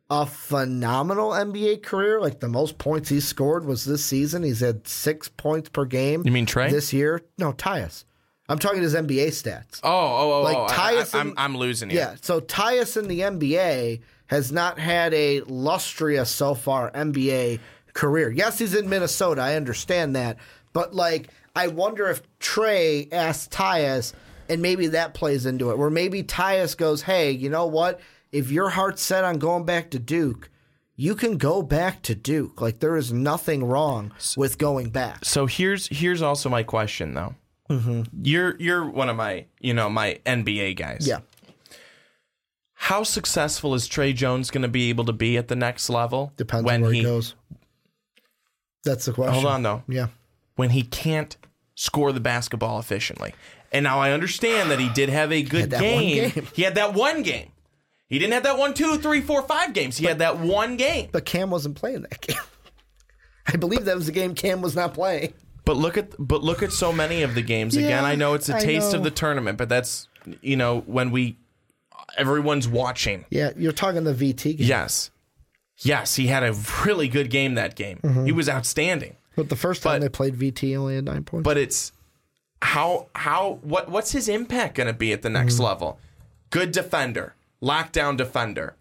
a phenomenal NBA career. Like the most points he scored was this season. He's had six points per game. You mean Tre? This year? No, Tyus. I'm talking his NBA stats. Oh, oh, oh, Like oh. Tyus I, I'm losing you. Yeah. So Tyus in the NBA has not had a lustrous so far NBA career. Yes, he's in Minnesota. I understand that. But like, I wonder if Tre asked Tyus, and maybe that plays into it, where maybe Tyus goes, "Hey, you know what? If your heart's set on going back to Duke." You can go back to Duke. Like there is nothing wrong with going back. So here's here's also my question though. Mm-hmm. You're you're one of my you know my NBA guys. Yeah. How successful is Tre Jones going to be able to be at the next level? Depends when on where he he goes. That's the question. hold on though. Yeah. When he can't score the basketball efficiently. And now I understand that he did have a good game. game. He had that one game. He didn't have that one, two, three, four, five games. He had that one game. But Cam wasn't playing that game. I believe that was the game Cam was not playing. But look at but look at so many of the games. Again, I know it's a taste of the tournament, but that's you know when we everyone's watching. Yeah, you're talking the VT game. Yes. Yes, he had a really good game that game. Mm-hmm. He was outstanding. But the first time But- they played VT, only had nine points. But it's how how what what's his impact going to be at the next Mm-hmm. level? Good defender, lockdown defender.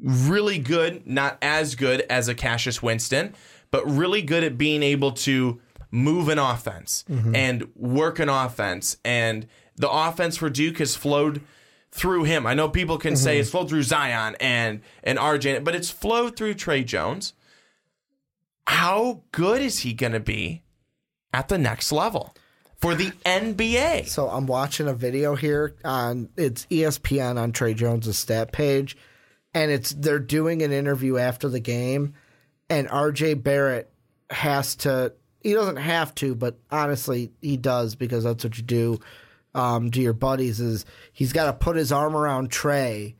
Really good, not as good as a Cassius Winston, but really good at being able to move an offense Mm-hmm. and work an offense. And the offense for Duke has flowed through him. I know people can Mm-hmm. say it's flowed through Zion and and RJ, but it's flowed through Tre Jones. How good is he going to be at the next level for the NBA? So I'm watching a video here on it's ESPN on Tre Jones' stat page, and it's they're doing an interview after the game, and RJ Barrett has to he doesn't have to, but honestly he does because that's what you do um, to your buddies is he's got to put his arm around Tre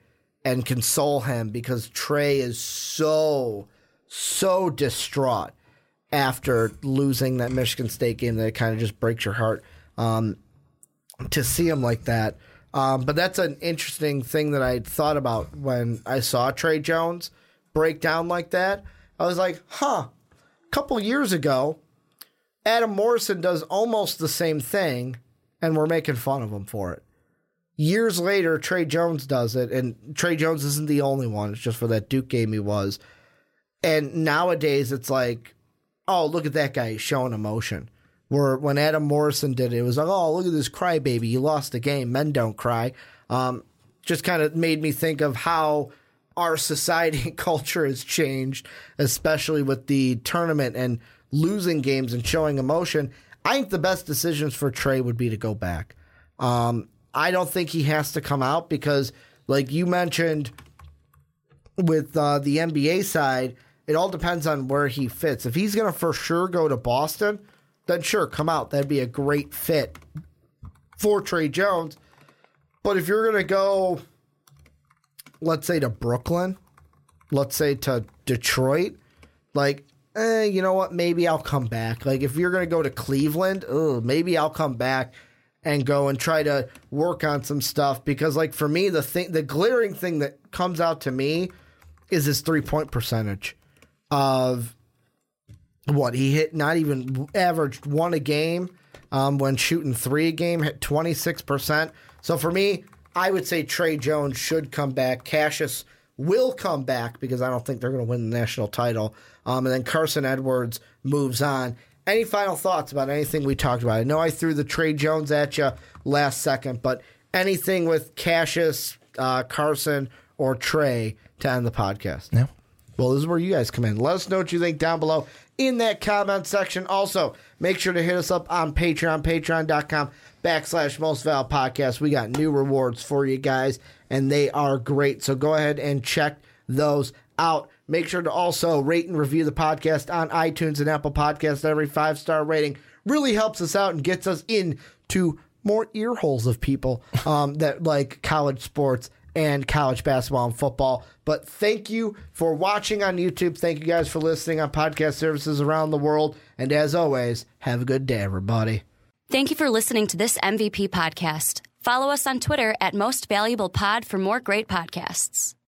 and console him because Tre is so so distraught after losing that Michigan State game that kind of just breaks your heart um, to see him like that. Um, but that's an interesting thing that I thought about when I saw Tre Jones break down like that. I was like, huh, a couple years ago, Adam Morrison does almost the same thing, and we're making fun of him for it. Years later, Tre Jones does it, and Tre Jones isn't the only one. It's just for that Duke game he was. And nowadays, it's like, oh, look at that guy showing emotion. Where when Adam Morrison did it, it was like, oh, look at this crybaby. You lost the game. Men don't cry. Um, just kind of made me think of how our society and culture has changed, especially with the tournament and losing games and showing emotion. I think the best decisions for Tre would be to go back. Um, I don't think he has to come out because, like you mentioned, with uh, the NBA side, it all depends on where he fits. If he's going to for sure go to Boston, then sure, come out. That'd be a great fit for Tre Jones. But if you're going to go, let's say to Brooklyn, let's say to Detroit, like, eh, you know what? Maybe I'll come back. Like, if you're going to go to Cleveland, oh, maybe I'll come back and go and try to work on some stuff because, like, for me, the thing, the glaring thing that comes out to me is his three point percentage of what he hit not even averaged one a game um, when shooting three a game hit 26% so for me i would say tre jones should come back. Cassius will come back because i don't think they're going to win the national title. Um, and then carsen edwards moves on. Any final thoughts about anything we talked about? I know i threw the tre jones at you last second but anything with cassius uh, carsen or tre to end the podcast? No. Well, this is where you guys come in. Let us know what you think down below in that comment section. Also, make sure to hit us up on Patreon, patreon.com backslash most val podcast. We got new rewards for you guys, and they are great. So go ahead and check those out. Make sure to also rate and review the podcast on iTunes and Apple Podcasts. Every five star rating really helps us out and gets us into more ear holes of people um, that like college sports and college basketball and football. But thank you for watching on YouTube. Thank you guys for listening on podcast services around the world. And as always, have a good day, everybody. Thank you for listening to this MVP podcast. Follow us on Twitter at Most Valuable Pod for more great podcasts.